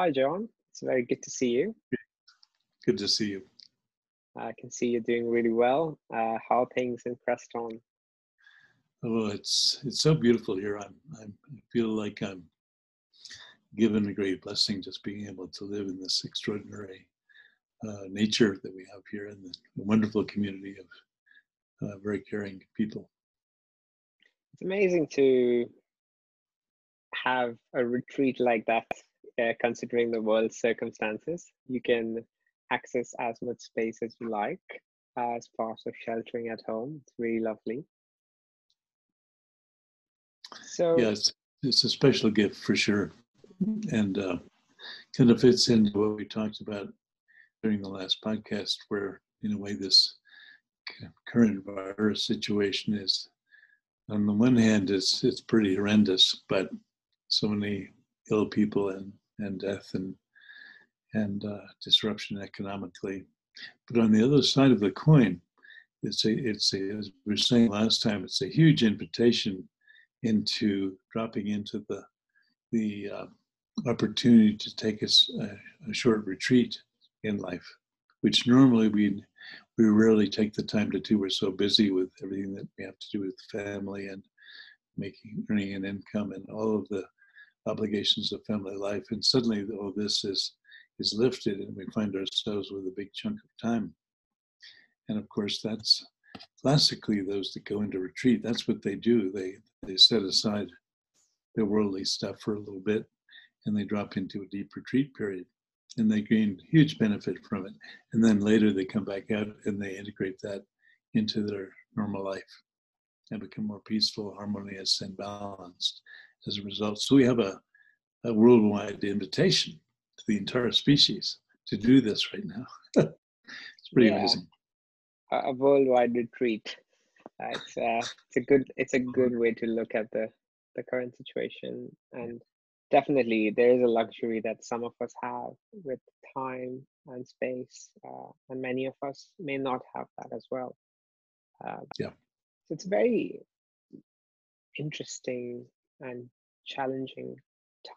Hi, John. It's very good to see you. Good to see you. I can see you're doing really well. Uh, how are things in Crestone? Oh, it's it's so beautiful here. I'm, I'm I feel like I'm given a great blessing just being able to live in this extraordinary uh, nature that we have here and the wonderful community of uh, very caring people. It's amazing to have a retreat like that, uh, considering the world's circumstances. You can access as much space as you like as part of sheltering at home. It's really lovely. So yes, it's a special gift for sure, and uh, kind of fits into what we talked about during the last podcast, where in a way this current virus situation is, on the one hand, it's it's pretty horrendous, but so many ill people and and death and and uh, disruption economically. But on the other side of the coin, it's a it's a as we were saying last time, it's a huge invitation into dropping into the the uh, opportunity to take us a, a, short retreat in life, which normally we we rarely take the time to do. We're so busy with everything that we have to do with family and making earning an income and all of the obligations of family life. And suddenly all this is is lifted and we find ourselves with a big chunk of time. And of course that's classically those that go into retreat, that's what they do. They they set aside their worldly stuff for a little bit and they drop into a deep retreat period and they gain huge benefit from it. And then later they come back out and they integrate that into their normal life and become more peaceful, harmonious, and balanced as a result. So we have a, a worldwide invitation to the entire species to do this right now. it's pretty yeah. amazing. A worldwide retreat. Uh, it's, uh, it's a good it's a good way to look at the the current situation and definitely there is a luxury that some of us have with time and space uh, and many of us may not have that as well uh, yeah so it's very interesting and challenging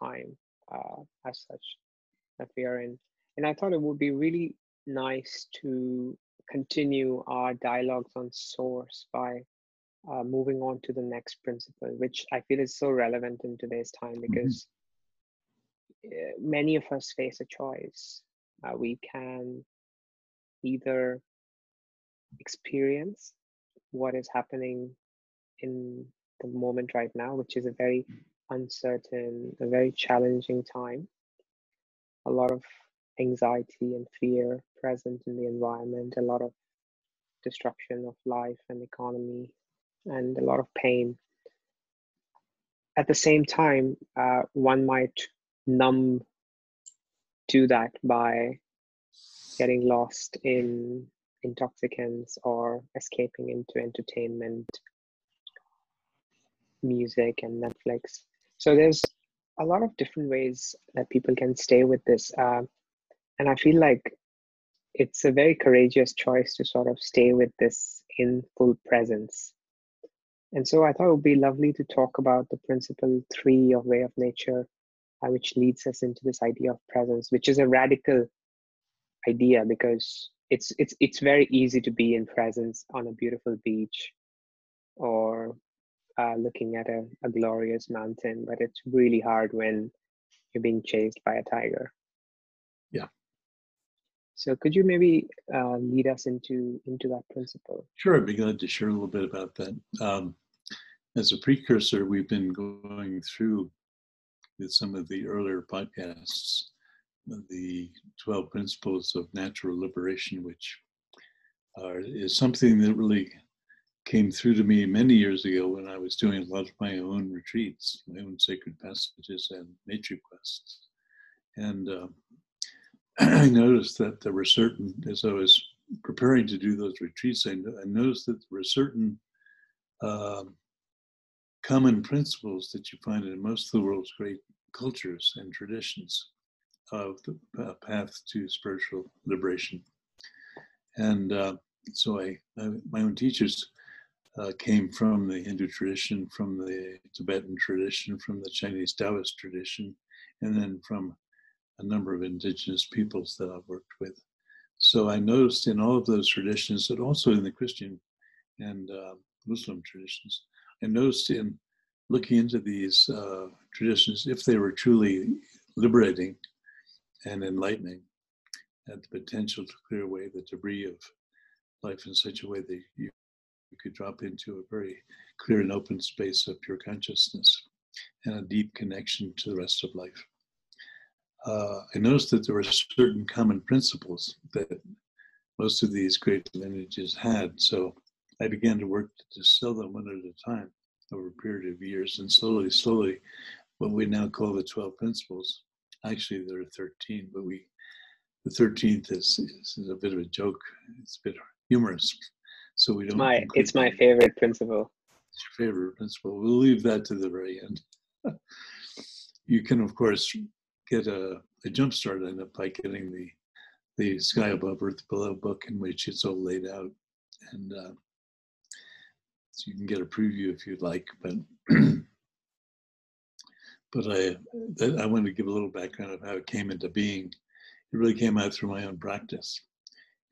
time uh, as such that we are in and i thought it would be really nice to continue our dialogues on source by uh, moving on to the next principle, which I feel is so relevant in today's time mm-hmm. because mm-hmm. many of us face a choice. Uh, we can either experience what is happening in the moment right now, which is a very uncertain, a very challenging time. A lot of anxiety and fear present in the environment, a lot of destruction of life and economy, and a lot of pain. At the same time, uh, one might numb to that by getting lost in intoxicants or escaping into entertainment, music, and Netflix. So there's a lot of different ways that people can stay with this. Uh, and I feel like it's a very courageous choice to sort of stay with this in full presence. And so I thought it would be lovely to talk about the principle three of way of nature, uh, which leads us into this idea of presence, which is a radical idea because it's it's it's very easy to be in presence on a beautiful beach or uh, looking at a, a glorious mountain, but it's really hard when you're being chased by a tiger. Yeah. So could you maybe uh, lead us into into that principle? Sure, I'd be glad to share a little bit about that. Um, as a precursor, we've been going through with some of the earlier podcasts the 12 principles of natural liberation, which are, is something that really came through to me many years ago when I was doing a lot of my own retreats, my own sacred passages and nature quests. And uh, I noticed that there were certain, as I was preparing to do those retreats, I, I noticed that there were certain um, common principles that you find in most of the world's great cultures and traditions of the path to spiritual liberation. And uh, so I, I, my own teachers uh, came from the Hindu tradition, from the Tibetan tradition, from the Chinese Taoist tradition, and then from a number of indigenous peoples that I've worked with. So I noticed in all of those traditions, but also in the Christian and uh, Muslim traditions, I noticed in looking into these uh, traditions, if they were truly liberating and enlightening, had the potential to clear away the debris of life in such a way that you, you could drop into a very clear and open space of pure consciousness and a deep connection to the rest of life. Uh, I noticed that there were certain common principles that most of these great lineages had. So I began to work to distill them one at a time over a period of years. And slowly, slowly, what we now call the 12 principles, actually there are 13, but we, the 13th is, is a bit of a joke. It's a bit humorous. So we don't. My, it's my favorite principle. It's your favorite principle. We'll leave that to the very end. you can, of course, get a, a jump start on it by getting the the Sky Above Earth Below book in which it's all laid out, and uh, so you can get a preview if you'd like. But but I I wanted to give a little background of how it came into being. It really came out through my own practice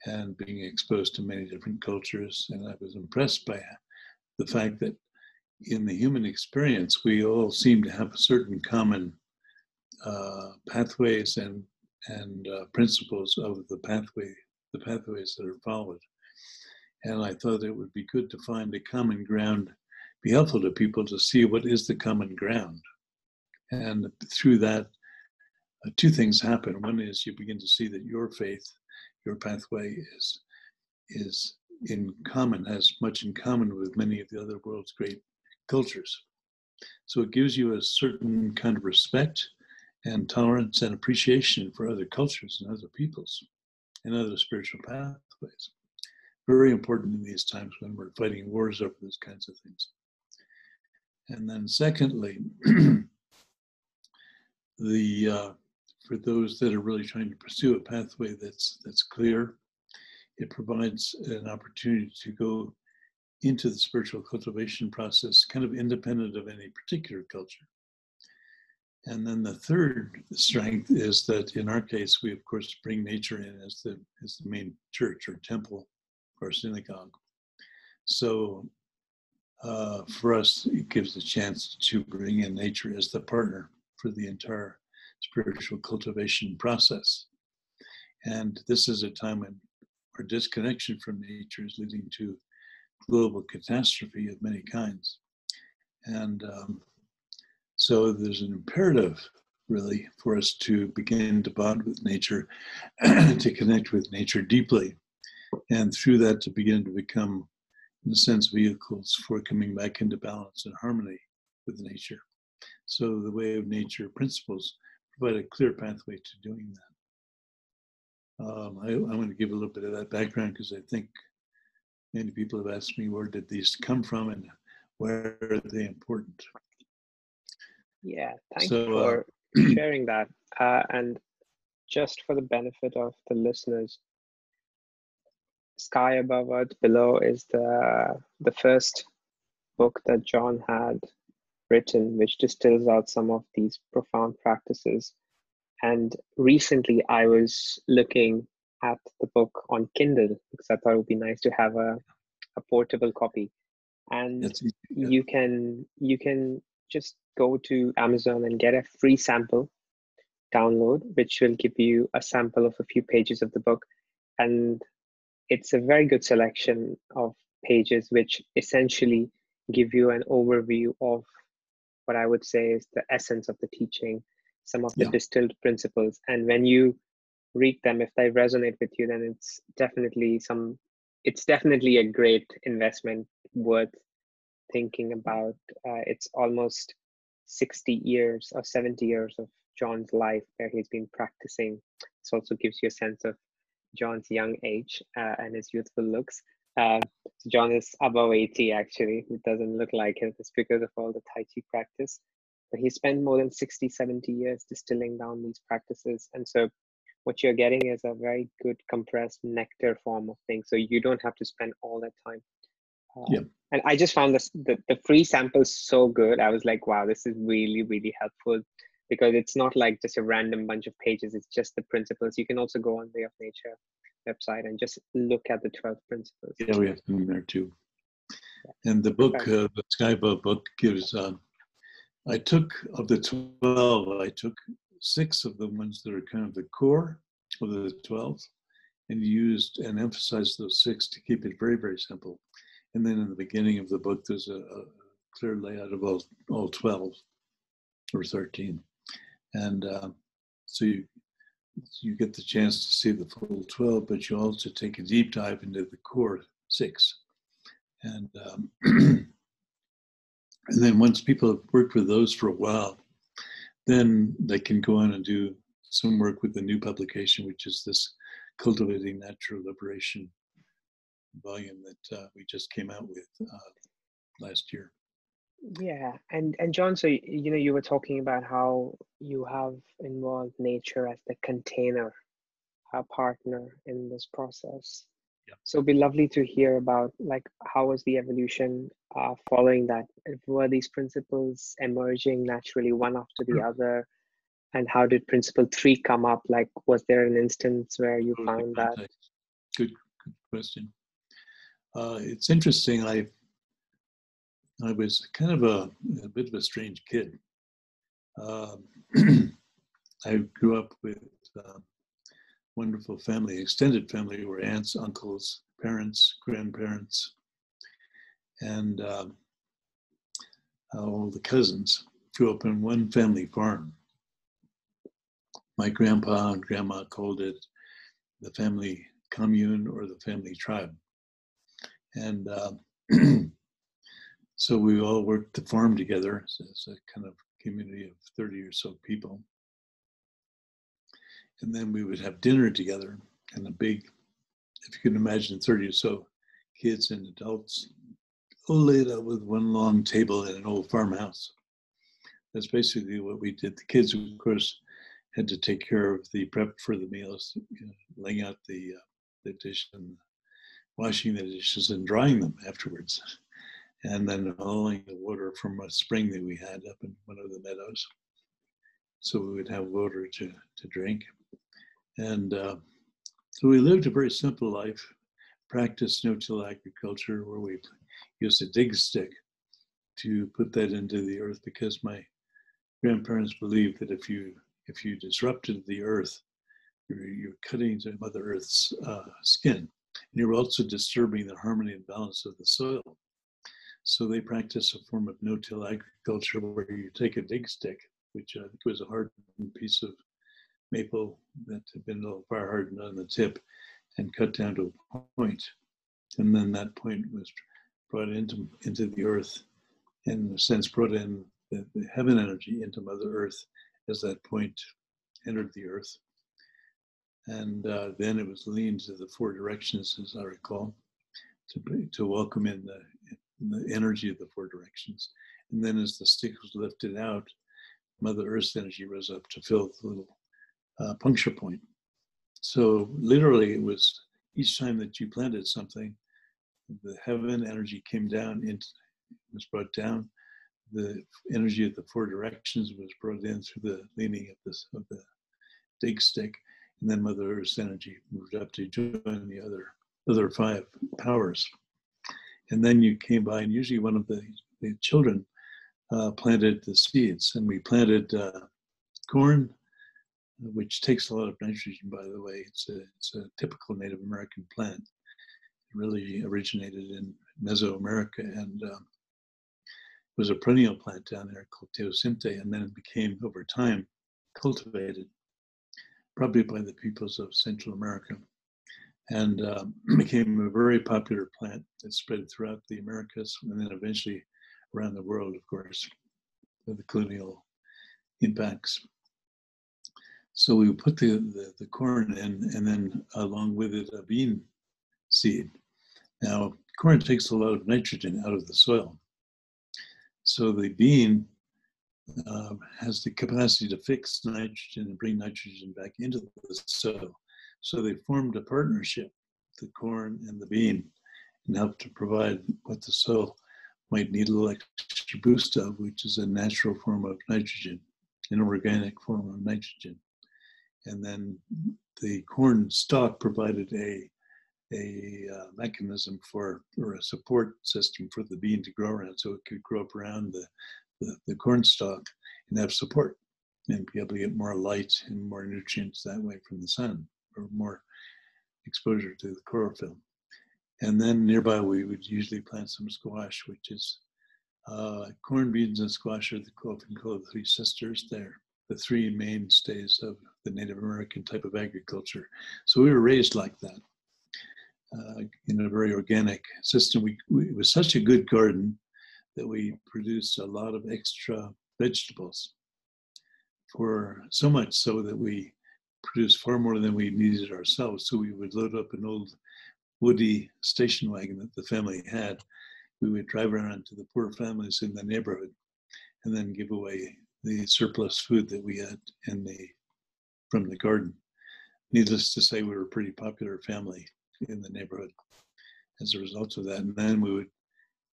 and being exposed to many different cultures, and I was impressed by the fact that in the human experience we all seem to have certain common uh, pathways and and uh, principles of the pathway, the pathways that are followed. And I thought it would be good to find a common ground, be helpful to people to see what is the common ground. And through that, uh, two things happen. One is you begin to see that your faith, your pathway is is in common, has much in common with many of the other world's great cultures. So it gives you a certain kind of respect and tolerance and appreciation for other cultures and other peoples and other spiritual pathways. Very important in these times when we're fighting wars over those kinds of things. And then, secondly, the uh, for those that are really trying to pursue a pathway that's that's clear, it provides an opportunity to go into the spiritual cultivation process, kind of independent of any particular culture. And then the third strength is that in our case, we of course bring nature in as the as the main church or temple or synagogue. So uh, for us, it gives a chance to bring in nature as the partner for the entire spiritual cultivation process. And this is a time when our disconnection from nature is leading to global catastrophe of many kinds. And um, so there's an imperative, really, for us to begin to bond with nature, to connect with nature deeply, and through that to begin to become, in a sense, vehicles for coming back into balance and harmony with nature. So the way of nature principles provide a clear pathway to doing that. Um, I, I want to give a little bit of that background because I think many people have asked me where did these come from and where are they important. Yeah, thank so, you uh, for uh, sharing that. Uh, and just for the benefit of the listeners, Sky Above Earth Below is the the first book that John had written, which distills out some of these profound practices. And recently, I was looking at the book on Kindle because I thought it would be nice to have a, a portable copy. And you can you can just go to Amazon and get a free sample download, which will give you a sample of a few pages of the book. And it's a very good selection of pages, which essentially give you an overview of what I would say is the essence of the teaching, some of the yeah. distilled principles. And when you read them, if they resonate with you, then it's definitely some, it's definitely a great investment worth thinking about. Uh, it's almost 60 years or 70 years of John's life where he's been practicing. This also gives you a sense of John's young age uh, and his youthful looks. Uh, John is above 80 actually. It doesn't look like it. It's because of all the Tai Chi practice. But he spent more than 60, 70 years distilling down these practices. And so what you're getting is a very good compressed nectar form of things. So you don't have to spend all that time uh, yeah. And I just found this the, the free sample so good. I was like, wow, this is really, really helpful because it's not like just a random bunch of pages it's just the principles you can also go on way of nature website and just look at the 12 principles. Yeah we have them there too. And the book uh, the Sky Above book gives uh, i took of the 12 i took six of the ones that are kind of the core of the 12 and used and emphasized those six to keep it very very simple. And then in the beginning of the book there's a, a clear layout of all, all 12 or 13 and uh, so you you get the chance to see the full 12 but you also take a deep dive into the core six. And um, and then once people have worked with those for a while then they can go on and do some work with the new publication which is this cultivating natural liberation volume that uh, we just came out with uh, last year yeah, and and John, so you know you were talking about how you have involved nature as the container, a partner in this process. Yeah. So it'd be lovely to hear about like how was the evolution uh, following that? Were these principles emerging naturally one after the other? And how did principle three come up? Like, was there an instance where you found that? Good, good question. Uh, it's interesting. I I was kind of a, a bit of a strange kid. Um, I grew up with a wonderful family, extended family, were aunts, uncles, parents, grandparents, and um, all the cousins. Grew up in one family farm. My grandpa and grandma called it the family commune or the family tribe. And uh, So we all worked the farm together as a kind of community of 30 or so people. And then we would have dinner together and a big, if you can imagine 30 or so kids and adults all laid out with one long table in an old farmhouse. That's basically what we did. The kids, of course, had to take care of the prep for the meals, you know, laying out the, uh, the dish and washing the dishes and drying them afterwards and then hauling the water from a spring that we had up in one of the meadows. So we would have water to, to drink. And uh, so we lived a very simple life, practiced no-till agriculture where we used a dig stick to put that into the earth because my grandparents believed that if you if you disrupted the earth, you're, you're cutting into Mother Earth's uh, skin. And you're also disturbing the harmony and balance of the soil. So they practice a form of no-till agriculture where you take a dig stick, which I think was a hardened piece of maple that had been a little fire hardened on the tip, and cut down to a point, and then that point was brought into into the earth, and in a sense brought in the, the heaven energy into Mother Earth as that point entered the earth. And uh, then it was leaned to the four directions, as I recall, to, to welcome in the the energy of the four directions. And then as the stick was lifted out, Mother Earth's energy rose up to fill the little uh, puncture point. So literally, it was each time that you planted something, the heaven energy came down, into, was brought down. The energy of the four directions was brought in through the leaning of this of the dig stick, and then Mother Earth's energy moved up to join the other other five powers and then you came by, and usually one of the, the children uh, planted the seeds, and we planted uh, corn, which takes a lot of nitrogen, by the way. It's a, it's a typical Native American plant. It really originated in Mesoamerica and um, was a perennial plant down there called Teosinte, and then it became, over time, cultivated, probably by the peoples of Central America and uh, became a very popular plant that spread throughout the Americas and then eventually around the world, of course, with the colonial impacts. So we put the, the, the, corn in and then along with it a bean seed. Now, corn takes a lot of nitrogen out of the soil. So the bean uh, has the capacity to fix nitrogen and bring nitrogen back into the soil. So they formed a partnership, the corn and the bean, and helped to provide what the soil might need a little extra boost of, which is a natural form of nitrogen an organic form of nitrogen. And then the corn stalk provided a a uh, mechanism for or a support system for the bean to grow around so it could grow up around the, the, the corn stalk and have support and be able to get more light and more nutrients that way from the sun or more exposure to the chlorophyll. And then nearby we would usually plant some squash, which is uh, corn, beans, and squash are the called the three sisters. They're the three mainstays of the Native American type of agriculture. So we were raised like that uh, in a very organic system. We, we, it was such a good garden that we produced a lot of extra vegetables for so much so that we produced far more than we needed ourselves. So we would load up an old woody station wagon that the family had. We would drive around to the poor families in the neighborhood and then give away the surplus food that we had in the from the garden. Needless to say, we were a pretty popular family in the neighborhood as a result of that. And then we would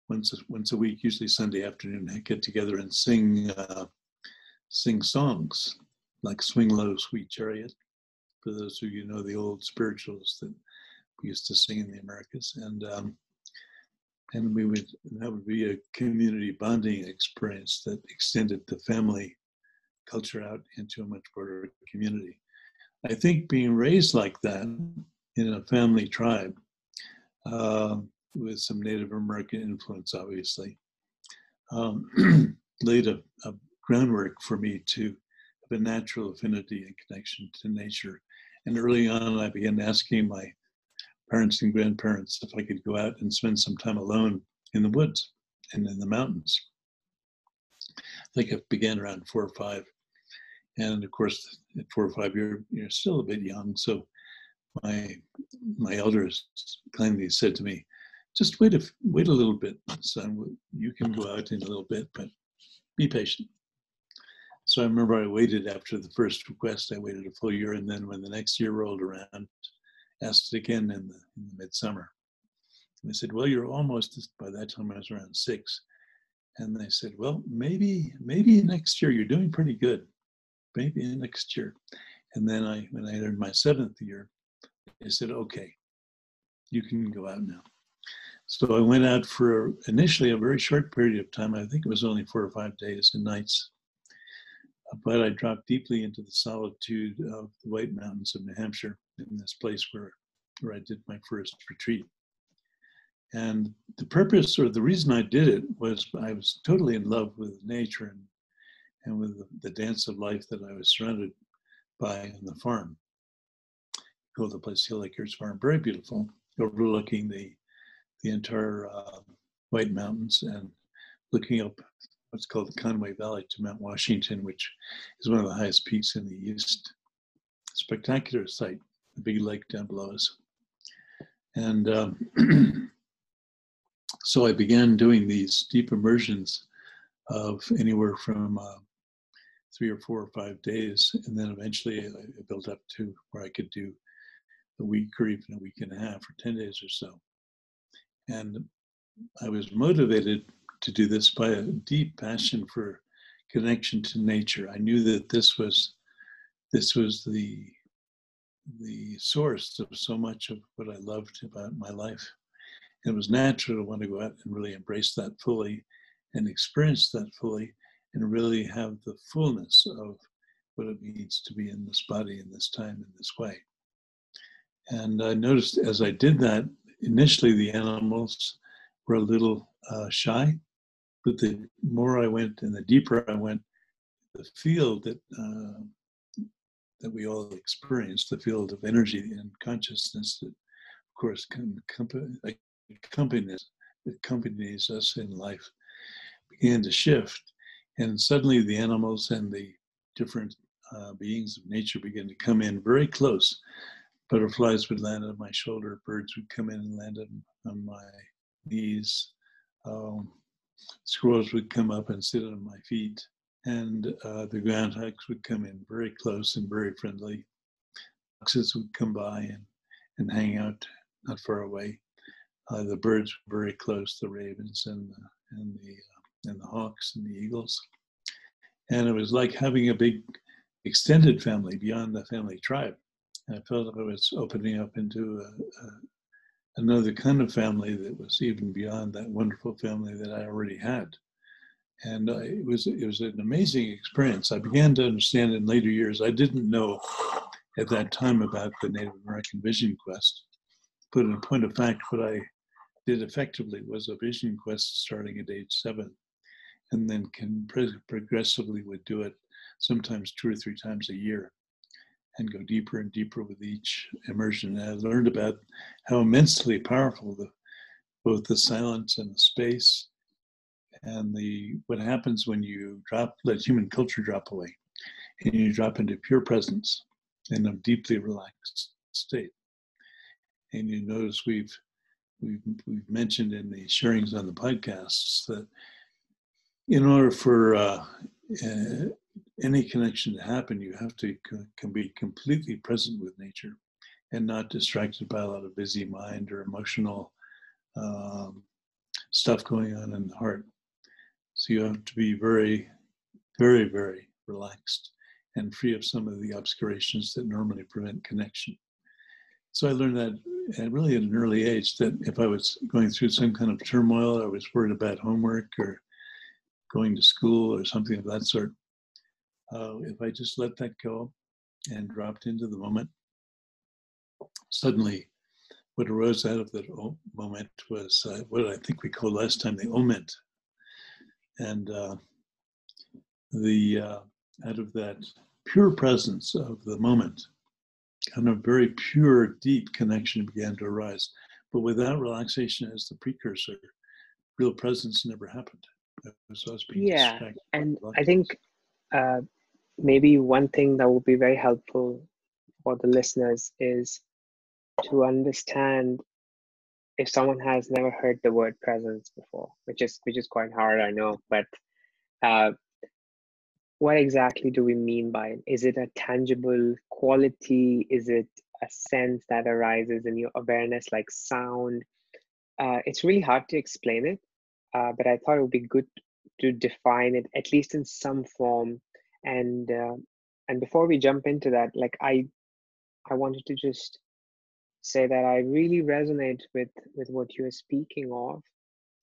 once a, once a week, usually Sunday afternoon, get together and sing uh, sing songs like "Swing Low, Sweet Chariot." For those of you know the old spirituals that we used to sing in the Americas, and um, and we would that would be a community bonding experience that extended the family culture out into a much broader community. I think being raised like that in a family tribe uh, with some Native American influence, obviously, um, laid a, a, groundwork for me to a natural affinity and connection to nature. And early on, I began asking my parents and grandparents if I could go out and spend some time alone in the woods and in the mountains. I think I began around four or five. And of course, at four or five, you're, you're still a bit young. So my my elders kindly said to me, just wait a wait a little bit, son. You can go out in a little bit, but be patient. So I remember I waited after the first request. I waited a full year, and then when the next year rolled around, asked again in the, in the midsummer. And they said, "Well, you're almost." By that time, I was around six, and they said, "Well, maybe maybe next year. You're doing pretty good. Maybe next year." And then I, when I entered my seventh year, they said, okay, you can go out now. So I went out for initially a very short period of time. I think it was only four or five days and nights. But I dropped deeply into the solitude of the White Mountains of New Hampshire in this place where, where I did my first retreat. And the purpose or the reason I did it was I was totally in love with nature and, and with the, the dance of life that I was surrounded by on the farm go to the place Hill Acres Farm, very beautiful, overlooking the the entire uh, White Mountains and looking up what's called the Conway Valley to Mount Washington, which is one of the highest peaks in the east. Spectacular sight, the big lake down below us. And um, so I began doing these deep immersions of anywhere from uh, three or four or five days. And then eventually I built up to where I could do a week or even a week and a half or 10 days or so. And I was motivated to do this by a deep passion for connection to nature. I knew that this was this was the the source of so much of what I loved about my life. It was natural to want to go out and really embrace that fully and experience that fully and really have the fullness of what it means to be in this body in this time in this way. And I noticed as I did that, initially the animals were a little uh, shy, but the more I went and the deeper I went, the field that uh, that we all experience, the field of energy and consciousness that, of course, accompanies, accompanies us in life, began to shift. And suddenly the animals and the different uh, beings of nature began to come in very close butterflies would land on my shoulder, birds would come in and land on, on my knees, um, squirrels would come up and sit on my feet, and uh, the groundhogs would come in very close and very friendly. Foxes would come by and, and hang out not far away. Uh, the birds were very close, the ravens and the, and the uh, and the hawks and the eagles. And it was like having a big extended family beyond the family tribe. I felt like I was opening up into a, a, another kind of family that was even beyond that wonderful family that I already had. And it was it was an amazing experience. I began to understand in later years. I didn't know at that time about the Native American Vision Quest, but in point of fact, what I did effectively was a vision quest starting at age seven, and then can progressively would do it sometimes two or three times a year and go deeper and deeper with each immersion. And I learned about how immensely powerful the both the silence and the space and the what happens when you drop let human culture drop away and you drop into pure presence in a deeply relaxed state. And you notice we've we've we've mentioned in the sharings on the podcasts that in order for uh, uh, any connection to happen, you have to can be completely present with nature and not distracted by a lot of busy mind or emotional um, stuff going on in the heart. So you have to be very, very, very relaxed and free of some of the obscurations that normally prevent connection. So I learned that at really at an early age that if I was going through some kind of turmoil, I was worried about homework or going to school or something of that sort, uh, if I just let that go and dropped into the moment, suddenly what arose out of that moment was uh, what I think we called last time the oment. And uh, the uh, out of that pure presence of the moment, kind of very pure, deep connection began to arise. But without relaxation as the precursor, real presence never happened. So yeah, and I think uh, maybe one thing that will be very helpful for the listeners is to understand if someone has never heard the word presence before, which is which is quite hard, I know, but uh, what exactly do we mean by it? Is it a tangible quality? Is it a sense that arises in your awareness, like sound? Uh, it's really hard to explain it, uh, but I thought it would be good to define it at least in some form and uh, and before we jump into that like i i wanted to just say that i really resonate with with what you're speaking of.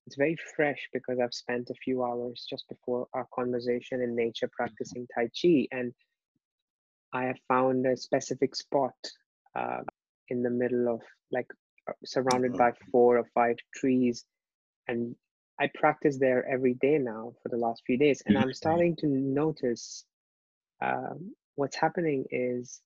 It's very fresh because i've spent a few hours just before our conversation in nature practicing tai chi and i have found a specific spot uh, in the middle of like uh, surrounded by four or five trees and I practice there every day now for the last few days, and I'm starting to notice um, what's happening is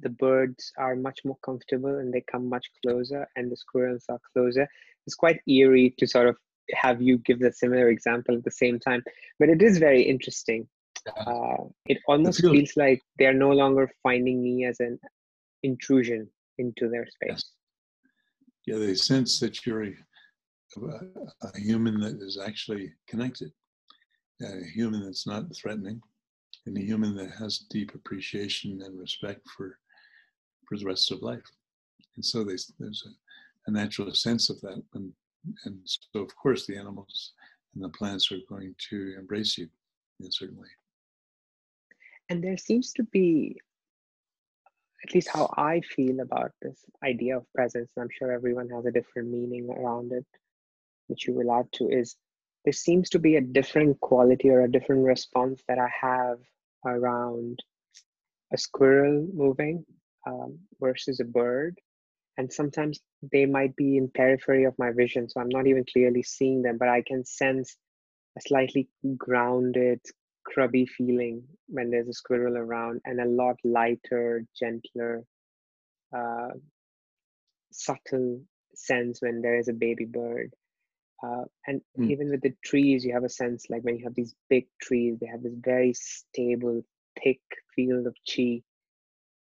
the birds are much more comfortable and they come much closer and the squirrels are closer. It's quite eerie to sort of have you give the similar example at the same time but it is very interesting. Uh, it almost feels like they're no longer finding me as an intrusion into their space. Yeah they sense that you're a, a human that is actually connected a human that's not threatening and a human that has deep appreciation and respect for for the rest of life. And so there's a, a natural sense of that. And, and so, of course, the animals and the plants are going to embrace you in a certain way. And there seems to be, at least how I feel about this idea of presence, and I'm sure everyone has a different meaning around it, which you will add to, is there seems to be a different quality or a different response that I have around a squirrel moving um, versus a bird. And sometimes they might be in periphery of my vision so i'm not even clearly seeing them but i can sense a slightly grounded crubby feeling when there's a squirrel around and a lot lighter gentler uh, subtle sense when there is a baby bird uh, and mm. even with the trees you have a sense like when you have these big trees they have this very stable thick field of chi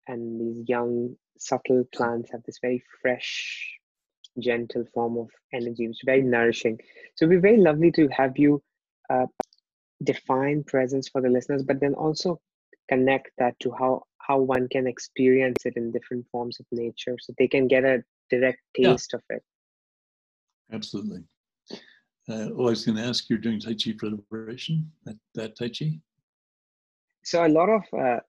and these young subtle plants have this very fresh gentle form of energy which is very nourishing so it'd be very lovely to have you uh, define presence for the listeners but then also connect that to how how one can experience it in different forms of nature so they can get a direct taste yeah. of it absolutely Uh, oh, I was going to ask, you're doing Tai Chi for liberation, that, that Tai Chi? So a lot of uh,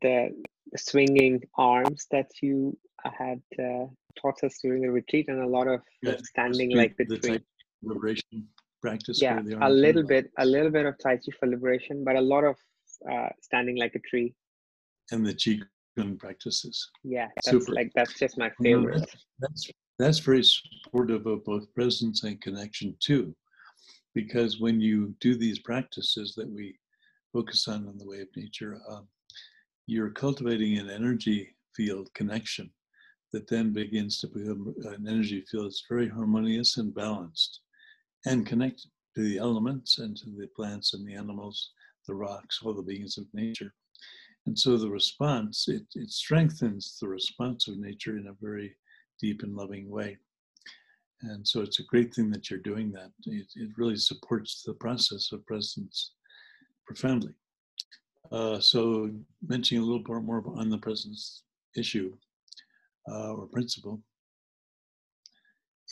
the swinging arms that you had uh, taught us during the retreat and a lot of yeah, standing like tree. liberation practice yeah a little bit a little bit of tai chi for liberation but a lot of uh, standing like a tree and the qigong practices yeah that's Super. like that's just my favorite that, that's that's very supportive of both presence and connection too because when you do these practices that we focus on in the way of nature um, you're cultivating an energy field connection that then begins to become an energy field that's very harmonious and balanced and connected to the elements and to the plants and the animals, the rocks, all the beings of nature. And so the response, it, it strengthens the response of nature in a very deep and loving way. And so it's a great thing that you're doing that. It, it really supports the process of presence profoundly. Uh, so mentioning a little bit more on the presence issue, uh, or principle.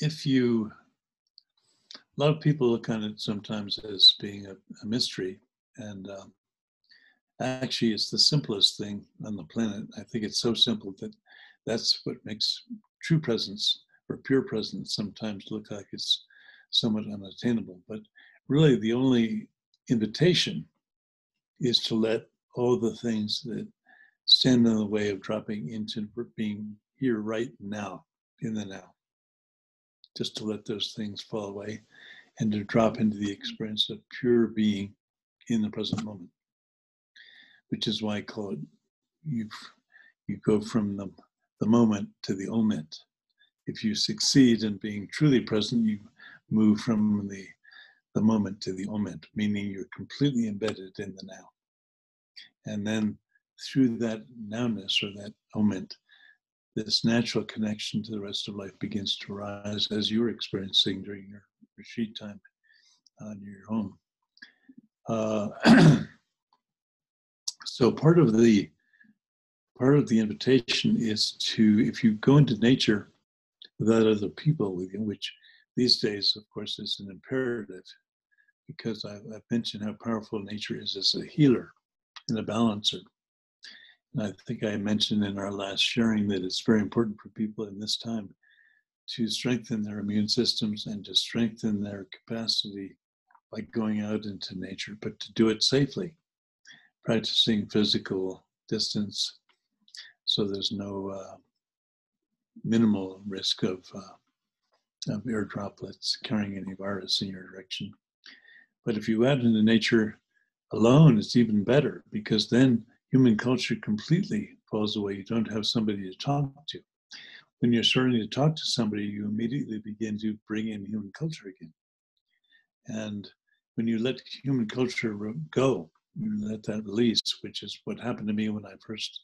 If you, a lot of people look on it sometimes as being a, a mystery, and um, actually, it's the simplest thing on the planet. I think it's so simple that that's what makes true presence or pure presence sometimes look like it's somewhat unattainable. But really, the only invitation is to let all the things that stand in the way of dropping into being here right now, in the now. Just to let those things fall away and to drop into the experience of pure being in the present moment. Which is why I call it you you go from the, the moment to the oment. If you succeed in being truly present, you move from the the moment to the oment, meaning you're completely embedded in the now. And then through that nowness or that oment, this natural connection to the rest of life begins to rise as you're experiencing during your retreat time on your home. Uh, so part of the part of the invitation is to if you go into nature without the people with you, which these days, of course, is an imperative because I've, I've mentioned how powerful nature is as a healer and a balancer. And I think I mentioned in our last sharing that it's very important for people in this time to strengthen their immune systems and to strengthen their capacity by going out into nature, but to do it safely, practicing physical distance so there's no uh, minimal risk of, uh, of air droplets carrying any virus in your direction. But if you add into nature alone, it's even better because then human culture completely falls away. You don't have somebody to talk to. When you're starting to talk to somebody, you immediately begin to bring in human culture again. And when you let human culture go, you let that release, which is what happened to me when I first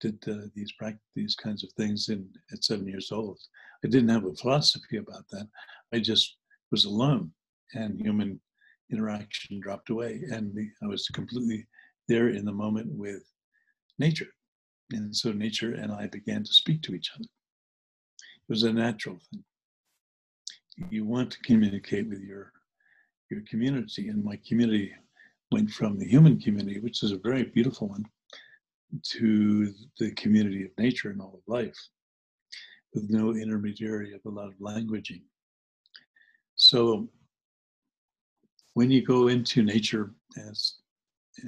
did uh, these practice these kinds of things in at seven years old. I didn't have a philosophy about that. I just was alone, and human interaction dropped away, and I was completely there in the moment with nature. And so nature and I began to speak to each other. It was a natural thing. You want to communicate with your your community, and my community went from the human community, which is a very beautiful one, to the community of nature and all of life, with no intermediary of a lot of languaging. So when you go into nature as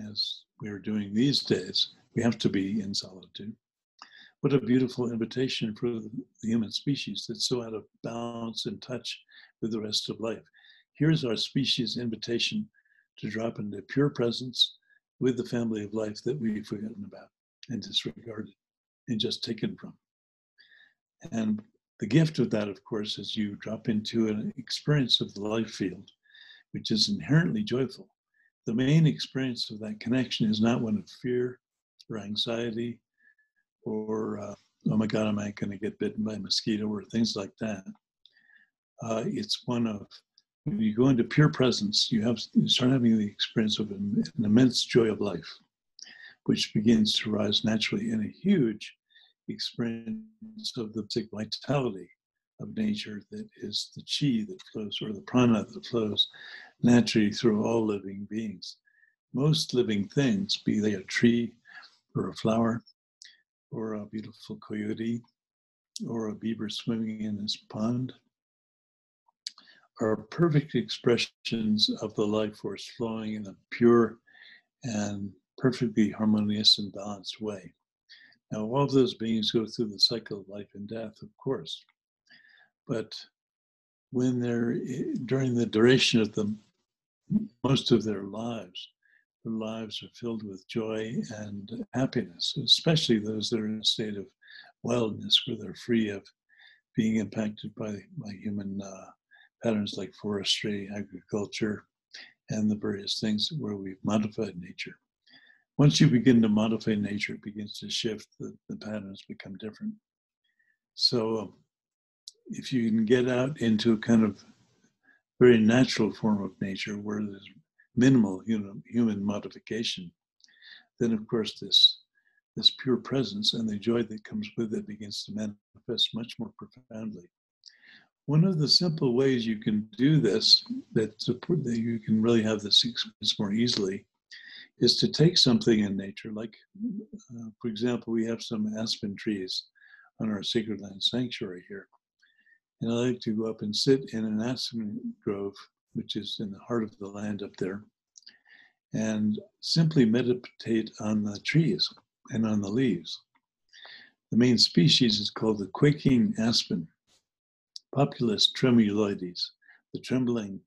as we are doing these days, we have to be in solitude. What a beautiful invitation for the human species that's so out of balance and touch with the rest of life. Here's our species' invitation to drop into pure presence with the family of life that we've forgotten about and disregarded and just taken from. And the gift of that, of course, is you drop into an experience of the life field, which is inherently joyful the main experience of that connection is not one of fear or anxiety or, uh, oh my God, am I going to get bitten by a mosquito or things like that. Uh, it's one of, you go into pure presence, you have you start having the experience of an, an immense joy of life, which begins to rise naturally in a huge experience of the vitality of nature that is the chi that flows or the prana that flows naturally through all living beings. Most living things, be they a tree or a flower or a beautiful coyote or a beaver swimming in his pond, are perfect expressions of the life force flowing in a pure and perfectly harmonious and balanced way. Now, all of those beings go through the cycle of life and death, of course, but when they're eh, during the duration of them, most of their lives, their lives are filled with joy and happiness, especially those that are in a state of wildness where they're free of being impacted by, by human uh, patterns like forestry, agriculture, and the various things where we've modified nature. Once you begin to modify nature, it begins to shift, the, the patterns become different. So, if you can get out into a kind of very natural form of nature where there's minimal human, human modification, then of course this this pure presence and the joy that comes with it begins to manifest much more profoundly. One of the simple ways you can do this, that support that you can really have this experience more easily, is to take something in nature, like, uh, for example, we have some aspen trees on our sacred land sanctuary here. And I like to go up and sit in an aspen grove, which is in the heart of the land up there, and simply meditate on the trees and on the leaves. The main species is called the quaking aspen, Populus tremuloides, the trembling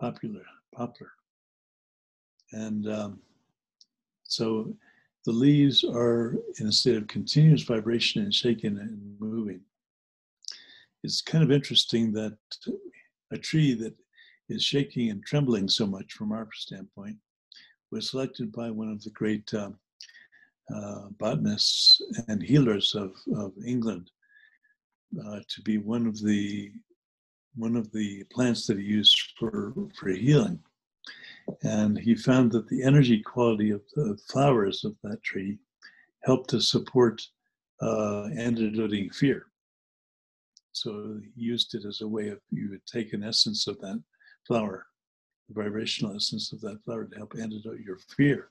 popular poplar. And um, so the leaves are in a state of continuous vibration and shaking and moving. It's kind of interesting that a tree that is shaking and trembling so much from our standpoint was selected by one of the great um, uh, botanists and healers of, of England uh, to be one of the one of the plants that he used for for healing. And he found that the energy quality of the flowers of that tree helped to support uh, antidoting fear. So he used it as a way of you would take an essence of that flower, the vibrational essence of that flower to help antidote your fear.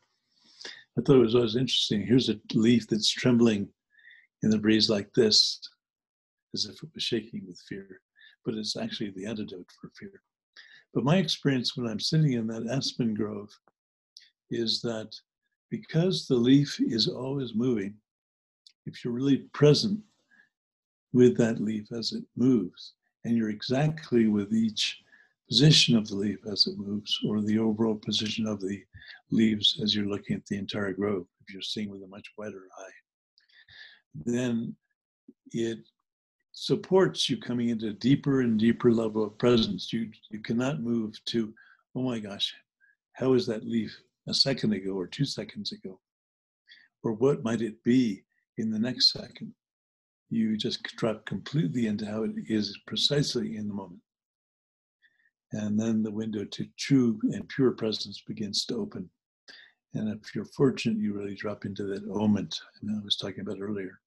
I thought it was always interesting. Here's a leaf that's trembling in the breeze like this, as if it was shaking with fear, but it's actually the antidote for fear. But my experience when I'm sitting in that aspen grove is that because the leaf is always moving, if you're really present with that leaf as it moves, and you're exactly with each position of the leaf as it moves, or the overall position of the leaves as you're looking at the entire grove, if you're seeing with a much wider eye, then it supports you coming into a deeper and deeper level of presence. You you cannot move to, oh my gosh, how is that leaf a second ago or two seconds ago? Or what might it be in the next second? You just drop completely into how it is precisely in the moment. And then the window to true and pure presence begins to open. And if you're fortunate, you really drop into that moment I was talking about earlier.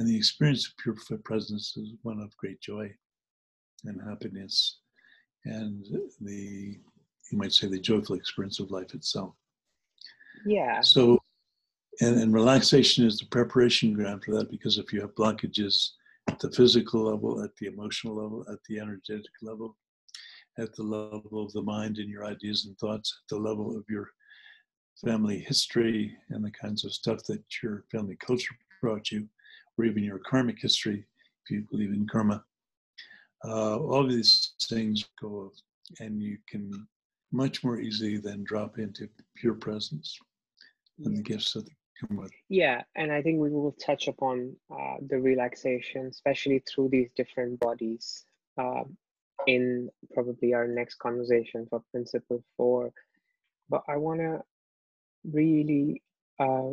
And the experience of pure presence is one of great joy and happiness and the, you might say, the joyful experience of life itself. Yeah. So, and, and relaxation is the preparation ground for that because if you have blockages at the physical level, at the emotional level, at the energetic level, at the level of the mind and your ideas and thoughts, at the level of your family history and the kinds of stuff that your family culture brought you, or even your karmic history, if you believe in karma. Uh, all of these things go, off, and you can much more easily then drop into pure presence and the gifts that come with. Yeah, and I think we will touch upon uh, the relaxation, especially through these different bodies, uh, in probably our next conversation for Principle Four. But I want to really uh,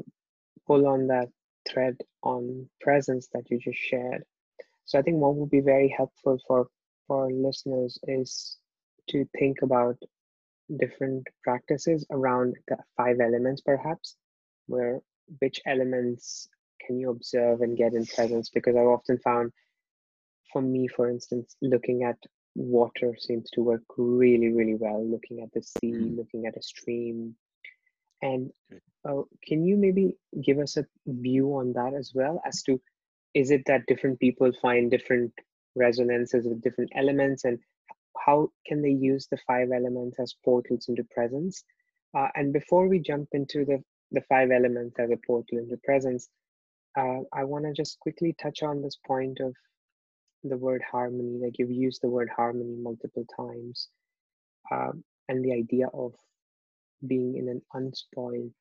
pull on that thread on presence that you just shared. So I think what would be very helpful for for listeners is to think about different practices around the five elements perhaps where which elements can you observe and get in presence because i've often found for me, for instance, looking at water seems to work really, really well. Looking at the sea, mm. looking at a stream, and uh, can you maybe give us a view on that as well as to is it that different people find different resonances with different elements and how can they use the five elements as portals into presence? Uh, and before we jump into the the five elements as a portal into presence uh, i want to just quickly touch on this point of the word harmony like you've used the word harmony multiple times um, and the idea of being in an unspoiled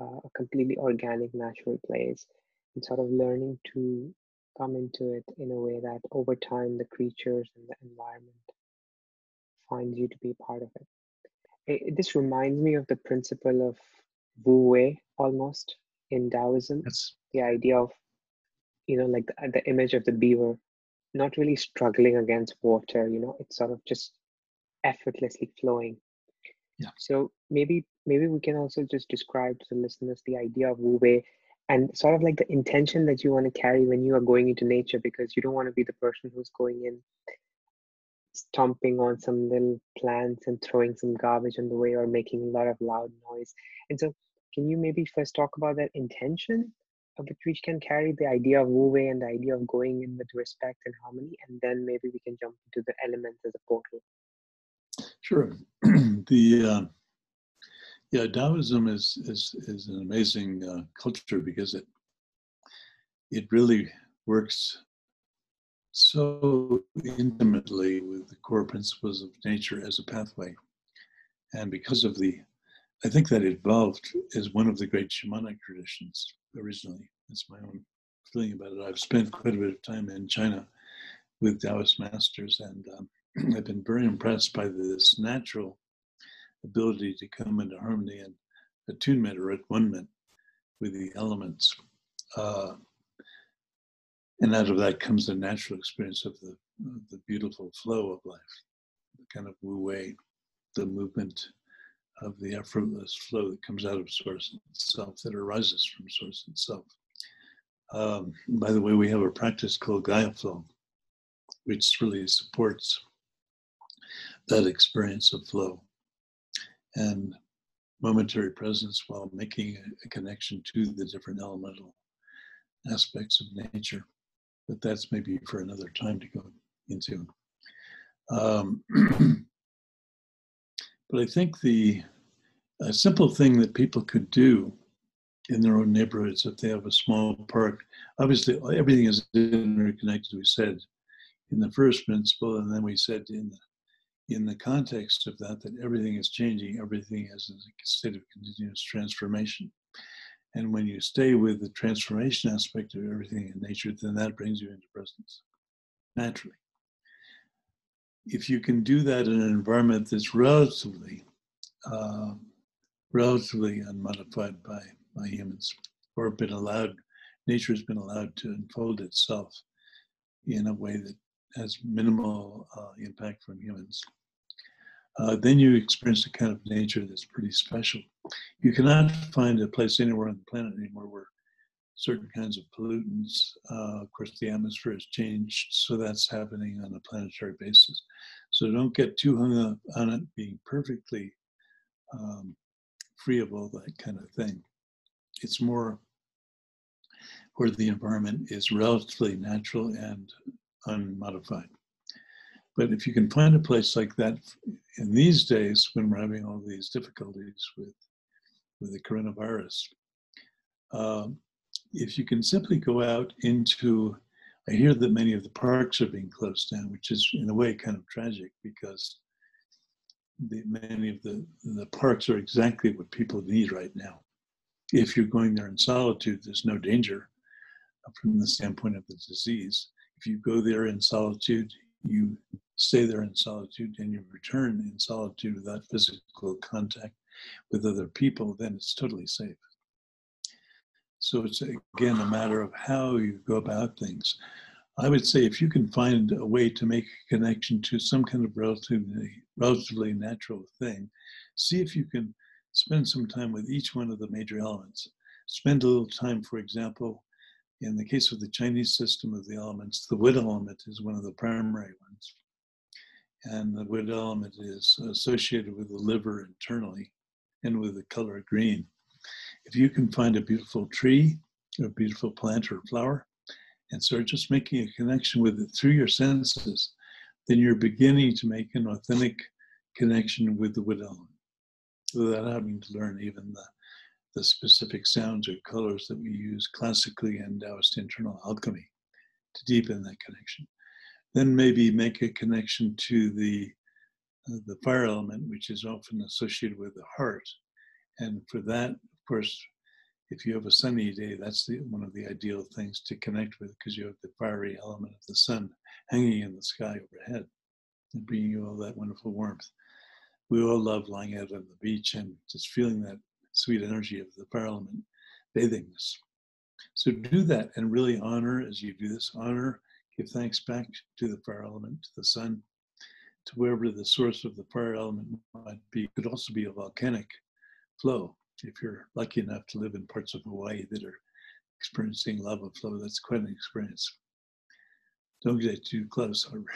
uh, a completely organic natural place and sort of learning to come into it in a way that over time the creatures and the environment finds you to be part of it. it this reminds me of the principle of wu wei almost in Taoism. Yes. The idea of, you know, like the, the image of the beaver not really struggling against water, you know, it's sort of just effortlessly flowing. Yeah. So maybe maybe we can also just describe to the listeners the idea of Wu Wei and sort of like the intention that you want to carry when you are going into nature because you don't want to be the person who's going in stomping on some little plants and throwing some garbage on the way or making a lot of loud noise. And so can you maybe first talk about that intention of which we can carry the idea of Wu Wei and the idea of going in with respect and harmony, and then maybe we can jump into the elements as a portal. Sure. the uh, yeah, Taoism is is is an amazing uh, culture because it it really works so intimately with the core principles of nature as a pathway, and because of the, I think that evolved as one of the great shamanic traditions originally. That's my own feeling about it. I've spent quite a bit of time in China with Taoist masters, and um, I've been very impressed by this natural ability to come into harmony and attunement or at one with the elements. Uh, and out of that comes the natural experience of the, the beautiful flow of life, the kind of wu wei, the movement of the effortless flow that comes out of source itself, that arises from source itself. Um, by the way, we have a practice called Gaia Flow, which really supports that experience of flow and momentary presence while making a, connection to the different elemental aspects of nature. But that's maybe for another time to go into. Um, but I think the a simple thing that people could do in their own neighborhoods if they have a small park. Obviously, everything is interconnected. We said in the first principle, and then we said in the in the context of that, that everything is changing, everything is in a state of continuous transformation. And when you stay with the transformation aspect of everything in nature, then that brings you into presence naturally. If you can do that in an environment that's relatively, uh, relatively unmodified by, by humans, or been allowed, nature has been allowed to unfold itself in a way that has minimal uh, impact from humans, uh, then you experience a kind of nature that's pretty special. You cannot find a place anywhere on the planet anymore where certain kinds of pollutants, uh, of course, the atmosphere has changed, so that's happening on a planetary basis. So don't get too hung up on it being perfectly um, free of all that kind of thing. It's more where the environment is relatively natural and unmodified. But if you can find a place like that in these days when we're having all these difficulties with, with the coronavirus, uh, if you can simply go out into, I hear that many of the parks are being closed down, which is in a way kind of tragic because the, many of the, the parks are exactly what people need right now. If you're going there in solitude, there's no danger from the standpoint of the disease. If you go there in solitude, you stay there in solitude and you return in solitude without physical contact with other people, then it's totally safe. So it's again a matter of how you go about things. I would say if you can find a way to make a connection to some kind of relatively relatively natural thing, see if you can spend some time with each one of the major elements. Spend a little time, for example, In the case of the Chinese system of the elements, the wood element is one of the primary ones. And the wood element is associated with the liver internally and with the color green. If you can find a beautiful tree, a beautiful plant or flower, and start just making a connection with it through your senses, then you're beginning to make an authentic connection with the wood element without having to learn even the, the specific sounds or colors that we use classically in Taoist internal alchemy to deepen that connection. Then maybe make a connection to the uh, the fire element, which is often associated with the heart. And for that, of course, if you have a sunny day, that's the, one of the ideal things to connect with because you have the fiery element of the sun hanging in the sky overhead and bringing you all that wonderful warmth. We all love lying out on the beach and just feeling that sweet energy of the fire element bathing us. So do that and really honor as you do this, honor, give thanks back to the fire element, to the sun, to wherever the source of the fire element might be. It could also be a volcanic flow if you're lucky enough to live in parts of Hawaii that are experiencing lava flow, that's quite an experience. Don't get too close, however.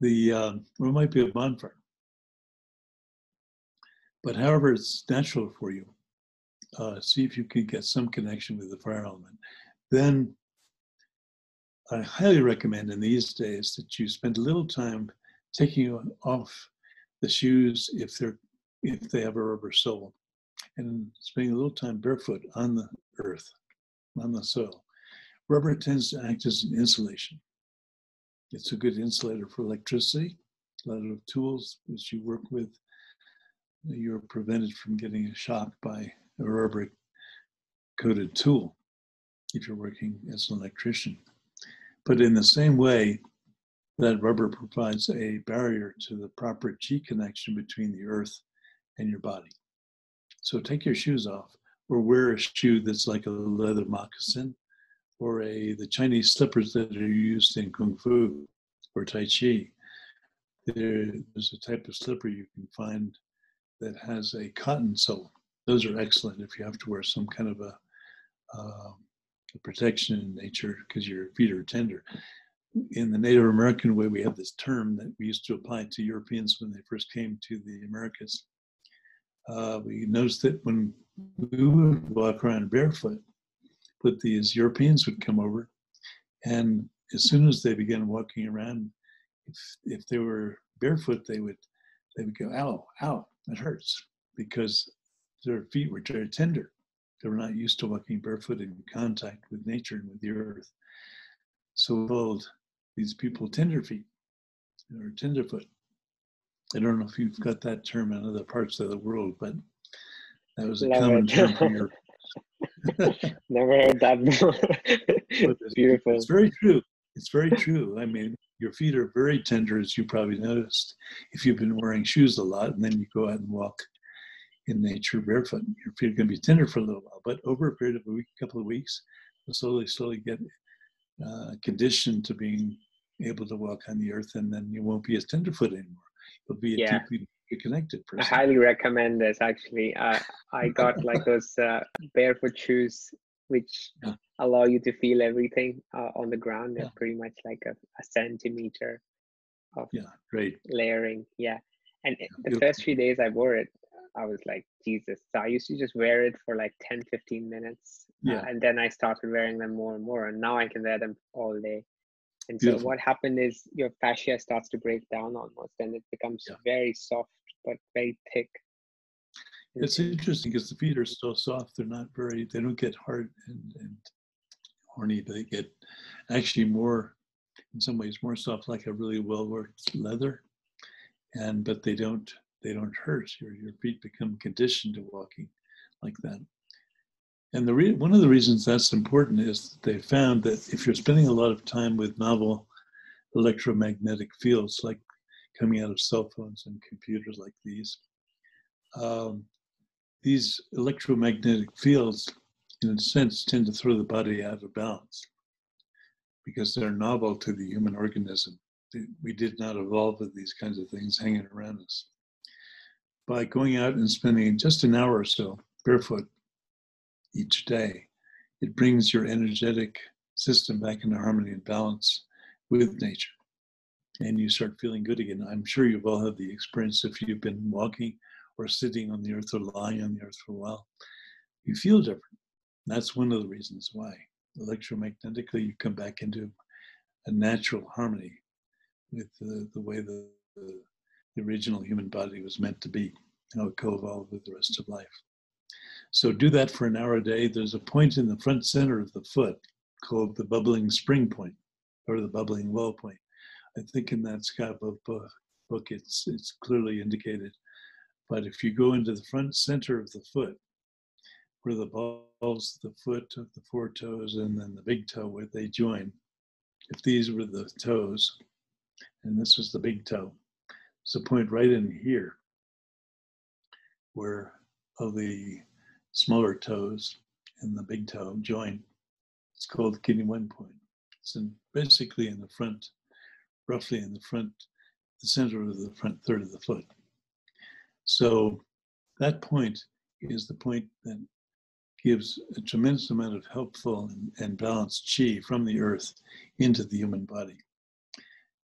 The um, well, it might be a bonfire, but however it's natural for you, uh, see if you can get some connection with the fire element. Then I highly recommend in these days that you spend a little time taking off the shoes if they're if they have a rubber sole and spending a little time barefoot on the earth, on the soil. Rubber tends to act as an insulation. It's a good insulator for electricity. A lot of tools that you work with, you're prevented from getting a shock by a rubber coated tool if you're working as an electrician. But in the same way, that rubber provides a barrier to the proper G connection between the earth and your body. So take your shoes off or wear a shoe that's like a leather moccasin or a the Chinese slippers that are used in Kung Fu or Tai Chi. There, there's a type of slipper you can find that has a cotton sole. Those are excellent if you have to wear some kind of a, uh, a protection in nature because your feet are tender. In the Native American way, we have this term that we used to apply to Europeans when they first came to the Americas uh, we noticed that when we would walk around barefoot, but these Europeans would come over, and as soon as they began walking around, if if they were barefoot, they would they would go, "Ow, ow, that hurts," because their feet were very tender. They were not used to walking barefoot in contact with nature and with the earth. So called these people tender feet or tenderfoot. I don't know if you've got that term in other parts of the world, but that was a Love common it. term here. Never heard that before. it's beautiful. It's very true. It's very true. I mean, your feet are very tender, as you probably noticed, if you've been wearing shoes a lot, and then you go out and walk in nature barefoot. Your feet are going to be tender for a little while, but over a period of a week, couple of weeks, you'll slowly, slowly get uh, conditioned to being able to walk on the earth, and then you won't be as tenderfoot anymore You'll be a yeah. deeply connected person. I highly recommend this. Actually, uh, I got like those uh, barefoot shoes, which yeah. allow you to feel everything uh, on the ground. They're yeah. pretty much like a, a, centimeter of yeah, great layering. Yeah, and the first few days I wore it, I was like, Jesus. So I used to just wear it for like 10, 15 minutes. Uh, and then I started wearing them more and more. And now I can wear them all day. And Beautiful. so what happened is your fascia starts to break down almost and it becomes yeah. very soft but very thick. It's interesting because the feet are so soft, they're not very, they don't get hard and, and horny. They get actually more, in some ways, more soft, like a really well worked leather. And, but they don't, they don't hurt. Your, your feet become conditioned to walking like that. And the re- one of the reasons that's important is they found that if you're spending a lot of time with novel electromagnetic fields, like coming out of cell phones and computers like these, um, these electromagnetic fields, in a sense, tend to throw the body out of balance because they're novel to the human organism. We did not evolve with these kinds of things hanging around us. By going out and spending just an hour or so barefoot each day, it brings your energetic system back into harmony and balance with nature. And you start feeling good again. I'm sure you've all had the experience if you've been walking or sitting on the earth or lying on the earth for a while. You feel different. That's one of the reasons why. Electromagnetically, you come back into a natural harmony with the, the way the, the, the original human body was meant to be, how it co-evolved with the rest of life. So do that for an hour a day. There's a point in the front center of the foot called the bubbling spring point or the bubbling well point. I think in that Scott book, book it's, it's clearly indicated. But if you go into the front center of the foot, where the balls, the foot of the four toes, and then the big toe where they join, if these were the toes, and this was the big toe, it's a point right in here where all the smaller toes and the big toe join. It's called the kidney one point. It's in, basically in the front, roughly in the front, the center of the front third of the foot. So that point is the point that gives a tremendous amount of helpful and, and balanced chi from the earth into the human body.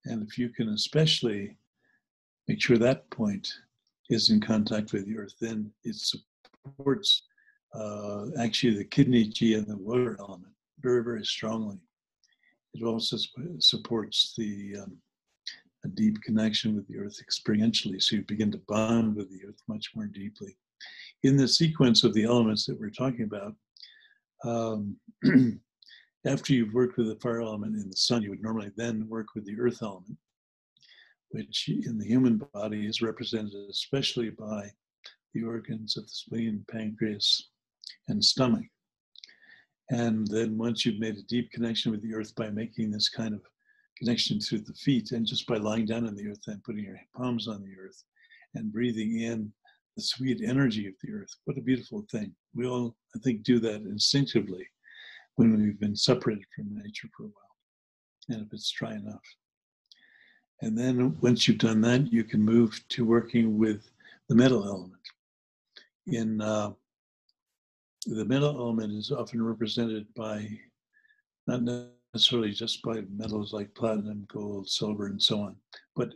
And if you can especially make sure that point is in contact with the earth, then it supports uh, actually the kidney chi and the water element very, very strongly. It also supports the um, a deep connection with the earth experientially, so you begin to bond with the earth much more deeply. In the sequence of the elements that we're talking about, um, after you've worked with the fire element in the sun, you would normally then work with the earth element, which in the human body is represented especially by the organs of the spleen, pancreas, and stomach. And then once you've made a deep connection with the earth by making this kind of connection through the feet and just by lying down on the earth and putting your palms on the earth and breathing in the sweet energy of the earth. What a beautiful thing. We all, I think, do that instinctively when we've been separated from nature for a while, and if it's dry enough. And then once you've done that, you can move to working with the metal element. In uh, the metal element is often represented by not necessarily just by metals like platinum, gold, silver, and so on, but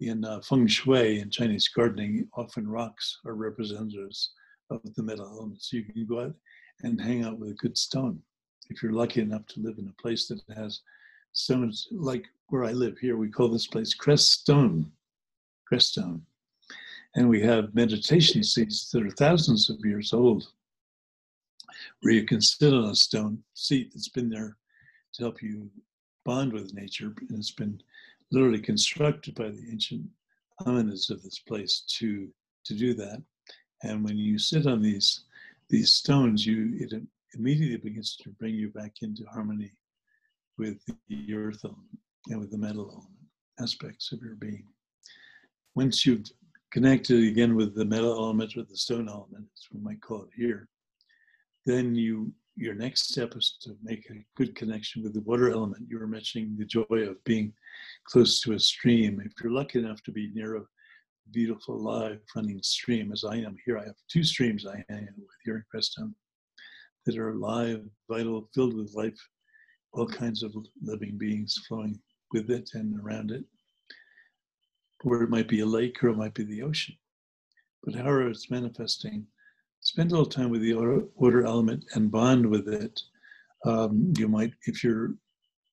in uh, feng shui in Chinese gardening, often rocks are representatives of the metal elements. So you can go out and hang out with a good stone. If you're lucky enough to live in a place that has stones like where I live here, we call this place Crestone. Crest Stone. And we have meditation seats that are thousands of years old where you can sit on a stone seat that's been there to help you bond with nature. And it's been literally constructed by the ancient hominids of this place to, to do that. And when you sit on these, these stones, you, it immediately begins to bring you back into harmony with the earth element and with the metal element aspects of your being. Once you've connected again with the metal element or the stone element, as we might call it here, then you your next step is to make a good connection with the water element. You were mentioning the joy of being close to a stream. If you're lucky enough to be near a beautiful live running stream, as I am here, I have two streams I hang out with here in Crestone that are alive, vital, filled with life, all kinds of living beings flowing with it and around it. Or it might be a lake or it might be the ocean. But however it's manifesting, spend a little time with the water element and bond with it. Um, you might, if you're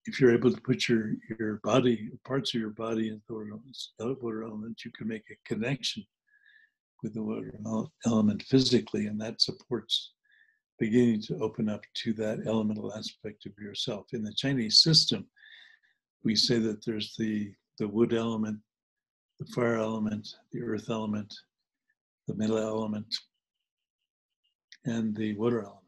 if you're able to put your your body parts of your body into the water element, you can make a connection with the water element physically, and that supports beginning to open up to that elemental aspect of yourself. In the Chinese system, we say that there's the the wood element, the fire element, the earth element, the metal element, and the water element.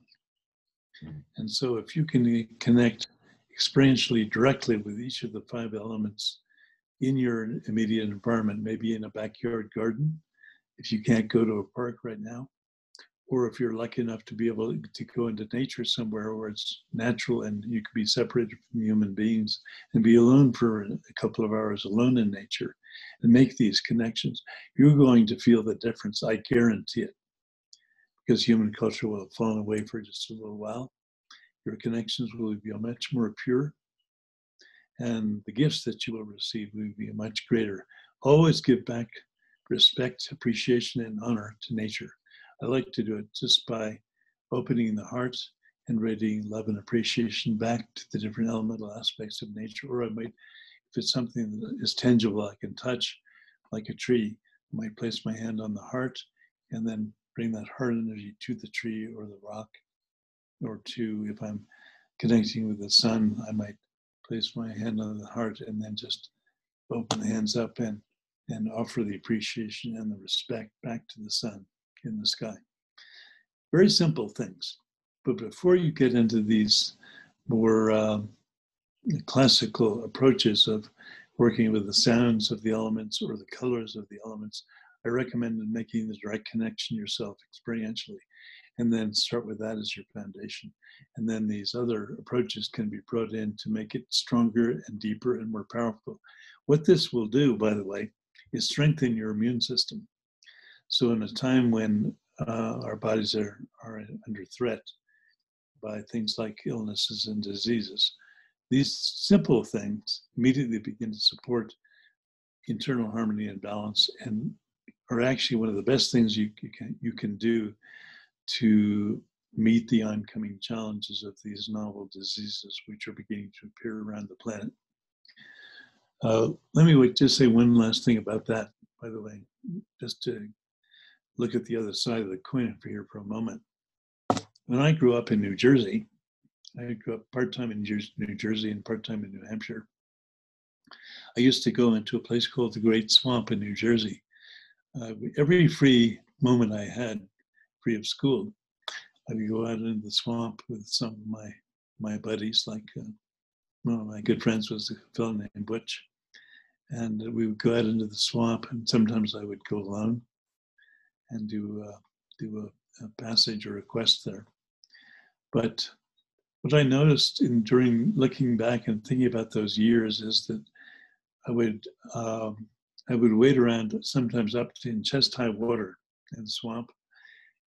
Hmm. And so if you can connect experientially directly with each of the five elements in your immediate environment, maybe in a backyard garden, if you can't go to a park right now, or if you're lucky enough to be able to go into nature somewhere where it's natural and you can be separated from human beings and be alone for a couple of hours alone in nature and make these connections, you're going to feel the difference. I guarantee it because human culture will have fallen away for just a little while. your connections will be much more pure, and the gifts that you will receive will be much greater. Always give back respect, appreciation, and honor to nature. I like to do it just by opening the heart and radiating love and appreciation back to the different elemental aspects of nature. Or I might, if it's something that is tangible, I can touch, like a tree, I might place my hand on the heart and then bring that heart energy to the tree or the rock. Or to, if I'm connecting with the sun, I might place my hand on the heart and then just open the hands up and, and offer the appreciation and the respect back to the sun in the sky. Very simple things. But before you get into these more um, classical approaches of working with the sounds of the elements or the colors of the elements, I recommend making the direct connection yourself experientially. And then start with that as your foundation. And then these other approaches can be brought in to make it stronger and deeper and more powerful. What this will do, by the way, is strengthen your immune system. So, in a time when uh, our bodies are, are under threat by things like illnesses and diseases. These simple things immediately begin to support internal harmony and balance and are actually one of the best things you, you, can, you can do to meet the oncoming challenges of these novel diseases which are beginning to appear around the planet. Uh, let me just say one last thing about that, by the way, just to look at the other side of the coin for here for a moment. When I grew up in New Jersey, I grew up part time in New Jersey and part time in New Hampshire. I used to go into a place called the Great Swamp in New Jersey. Uh, every free moment I had, free of school, I would go out into the swamp with some of my my buddies. Like uh, one of my good friends was a fellow named Butch, and we would go out into the swamp. And sometimes I would go alone, and do uh, do a, a, passage or a quest there. But what I noticed in during looking back and thinking about those years is that I would um, I would wade around sometimes up in chest high water in the swamp,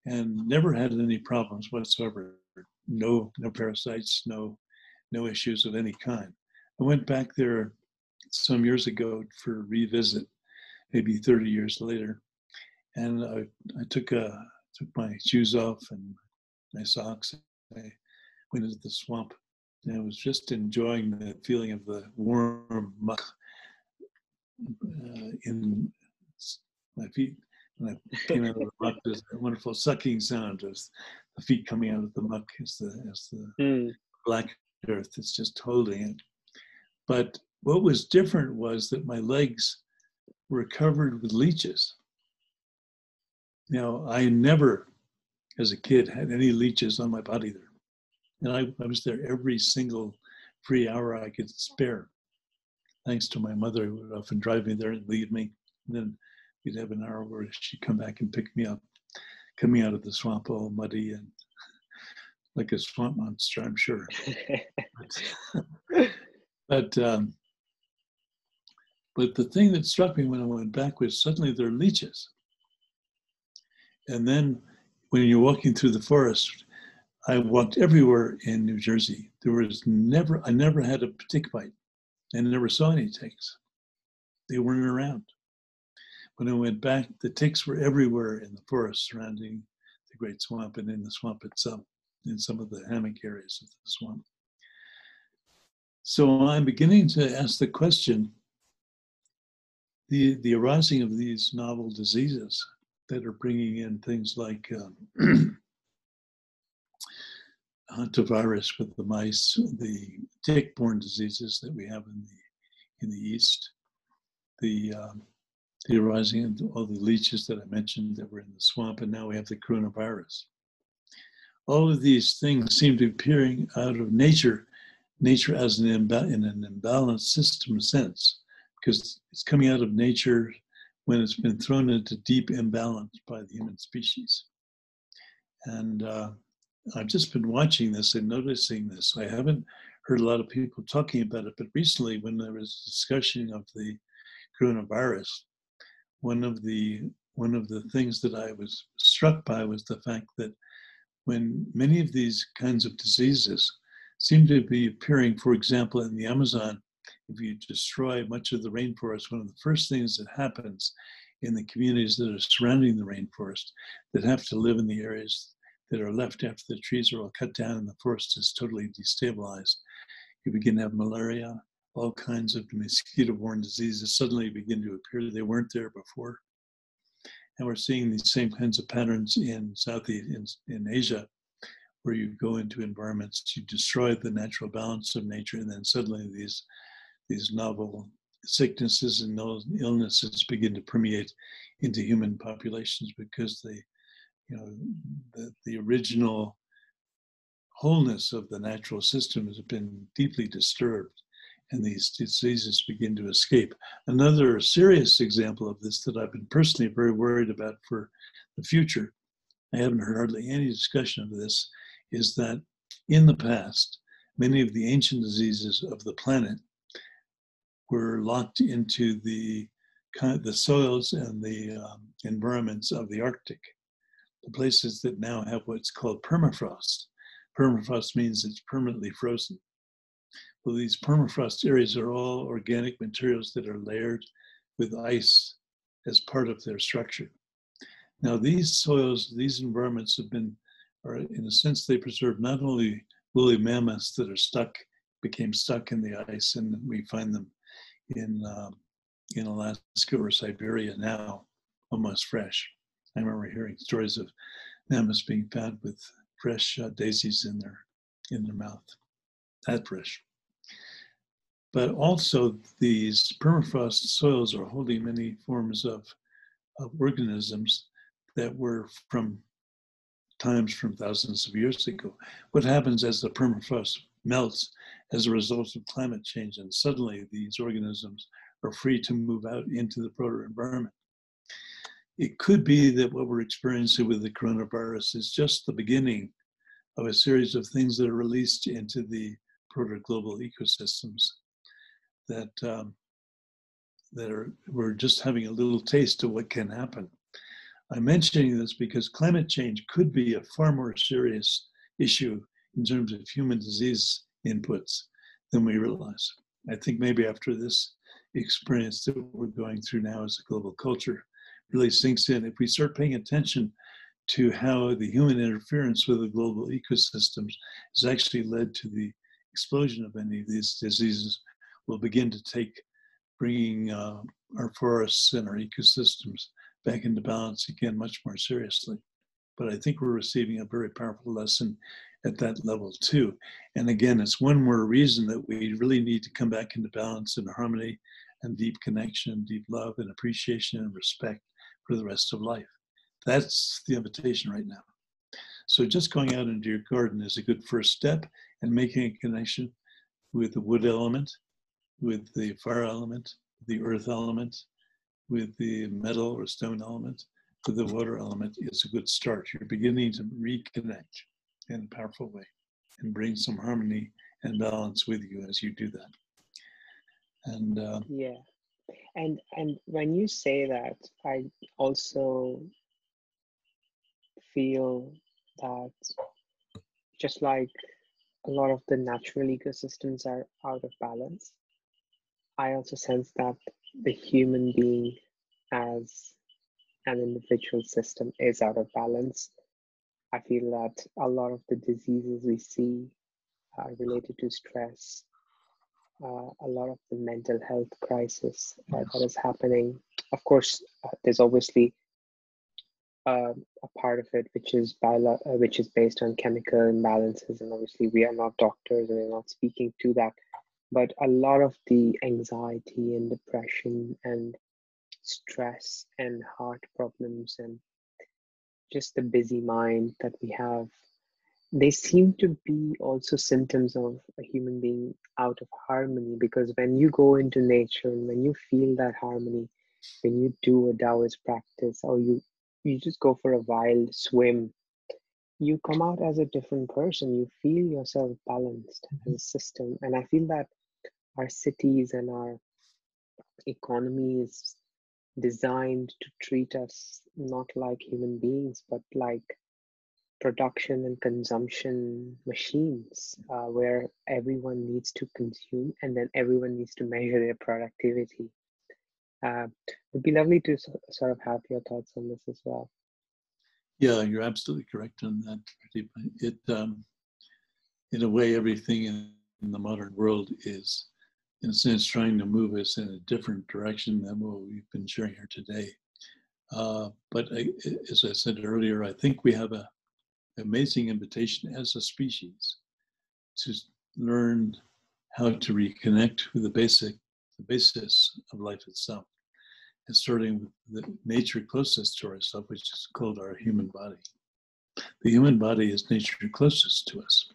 and never had any problems whatsoever. No no parasites, no no issues of any kind. I went back there some years ago for a revisit, maybe 30 years later, and I, I took a uh, took my shoes off and my socks. I went into the swamp, and I was just enjoying the feeling of the warm muck uh, in my feet. And I came out of the muck, there's a wonderful sucking sound as the feet coming out of the muck as the as the mm. black earth is just holding it. But what was different was that my legs were covered with leeches. Now, I never, as a kid, had any leeches on my body there. And I, I was there every single free hour I could spare, thanks to my mother, who would often drive me there and leave me. And then we'd have an hour where she'd come back and pick me up, coming out of the swamp all muddy and like a swamp monster, I'm sure. but, but, um, but the thing that struck me when I went back was suddenly there are leeches. And then when you're walking through the forest, I walked everywhere in New Jersey. There was never, I never had a tick bite. and never saw any ticks. They weren't around. When I went back, the ticks were everywhere in the forest surrounding the Great Swamp and in the swamp itself, in some of the hammock areas of the swamp. So I'm beginning to ask the question the, the arising of these novel diseases that are bringing in things like um, hantavirus with the mice, the tick-borne diseases that we have in the in the east, the um, the arising of all the leeches that I mentioned that were in the swamp, and now we have the coronavirus. All of these things seem to be appearing out of nature, nature as an imba- in an imbalanced system sense, because it's coming out of nature when it's been thrown into deep imbalance by the human species. And uh, I've just been watching this and noticing this. I haven't heard a lot of people talking about it, but recently, when there was discussion of the coronavirus, one of the one of the things that I was struck by was the fact that when many of these kinds of diseases seem to be appearing, for example, in the Amazon. If you destroy much of the rainforest, one of the first things that happens in the communities that are surrounding the rainforest that have to live in the areas that are left after the trees are all cut down and the forest is totally destabilized. You begin to have malaria, all kinds of mosquito-borne diseases suddenly begin to appear. that They weren't there before. And we're seeing these same kinds of patterns in Southeast in, in Asia, where you go into environments, you destroy the natural balance of nature, and then suddenly these these novel sicknesses and illnesses begin to permeate into human populations because they, you know, the, the original wholeness of the natural system has been deeply disturbed and these diseases begin to escape. Another serious example of this that I've been personally very worried about for the future, I haven't heard hardly any discussion of this, is that in the past, many of the ancient diseases of the planet were locked into the the soils and the um, environments of the Arctic, the places that now have what's called permafrost. Permafrost means it's permanently frozen. Well, these permafrost areas are all organic materials that are layered with ice as part of their structure. Now, these soils, these environments have been, are in a sense, they preserve not only woolly mammoths that are stuck, became stuck in the ice, and we find them in uh, in Alaska or Siberia now, almost fresh. I remember hearing stories of mammoths being found with fresh uh, daisies in their in their mouth, that fresh. But also, these permafrost soils are holding many forms of, of organisms that were from times from thousands of years ago. What happens as the permafrost melts as a result of climate change. And suddenly these organisms are free to move out into the proto environment. It could be that what we're experiencing with the coronavirus is just the beginning of a series of things that are released into the proto global ecosystems that um, that are we're just having a little taste of what can happen. I'm mentioning this because climate change could be a far more serious issue in terms of human disease inputs than we realize. I think maybe after this experience that we're going through now as a global culture really sinks in, if we start paying attention to how the human interference with the global ecosystems has actually led to the explosion of any of these diseases, we'll begin to take bringing uh, our forests and our ecosystems back into balance again much more seriously. But I think we're receiving a very powerful lesson at that level too. And again, it's one more reason that we really need to come back into balance and harmony and deep connection, deep love and appreciation and respect for the rest of life. That's the invitation right now. So just going out into your garden is a good first step and making a connection with the wood element, with the fire element, the earth element, with the metal or stone element, with the water element is a good start. You're beginning to reconnect in a powerful way and bring some harmony and balance with you as you do that. And uh, yeah, and and when you say that, I also feel that just like a lot of the natural ecosystems are out of balance, I also sense that the human being as an individual system is out of balance I feel that a lot of the diseases we see are related to stress. Uh, a lot of the mental health crisis uh, that is happening. Of course, uh, there's obviously uh, a part of it which is bio- uh, which is based on chemical imbalances, and obviously we are not doctors and we're not speaking to that. But a lot of the anxiety and depression and stress and heart problems and just the busy mind that we have, they seem to be also symptoms of a human being out of harmony because when you go into nature and when you feel that harmony, when you do a Taoist practice or you you just go for a wild swim, you come out as a different person. You feel yourself balanced as a mm-hmm. system. And I feel that our cities and our economy is designed to treat us not like human beings, but like production and consumption machines uh, where everyone needs to consume and then everyone needs to measure their productivity. Uh, it'd be lovely to sort of have your thoughts on this as well. Yeah, you're absolutely correct on that. It, um, in a way, everything in, in the modern world is, in a sense, trying to move us in a different direction than what we've been sharing here today. Uh, but I, as I said earlier, I think we have an amazing invitation as a species to learn how to reconnect with the basic, the basis of life itself, and starting with the nature closest to ourselves, which is called our human body. The human body is nature closest to us,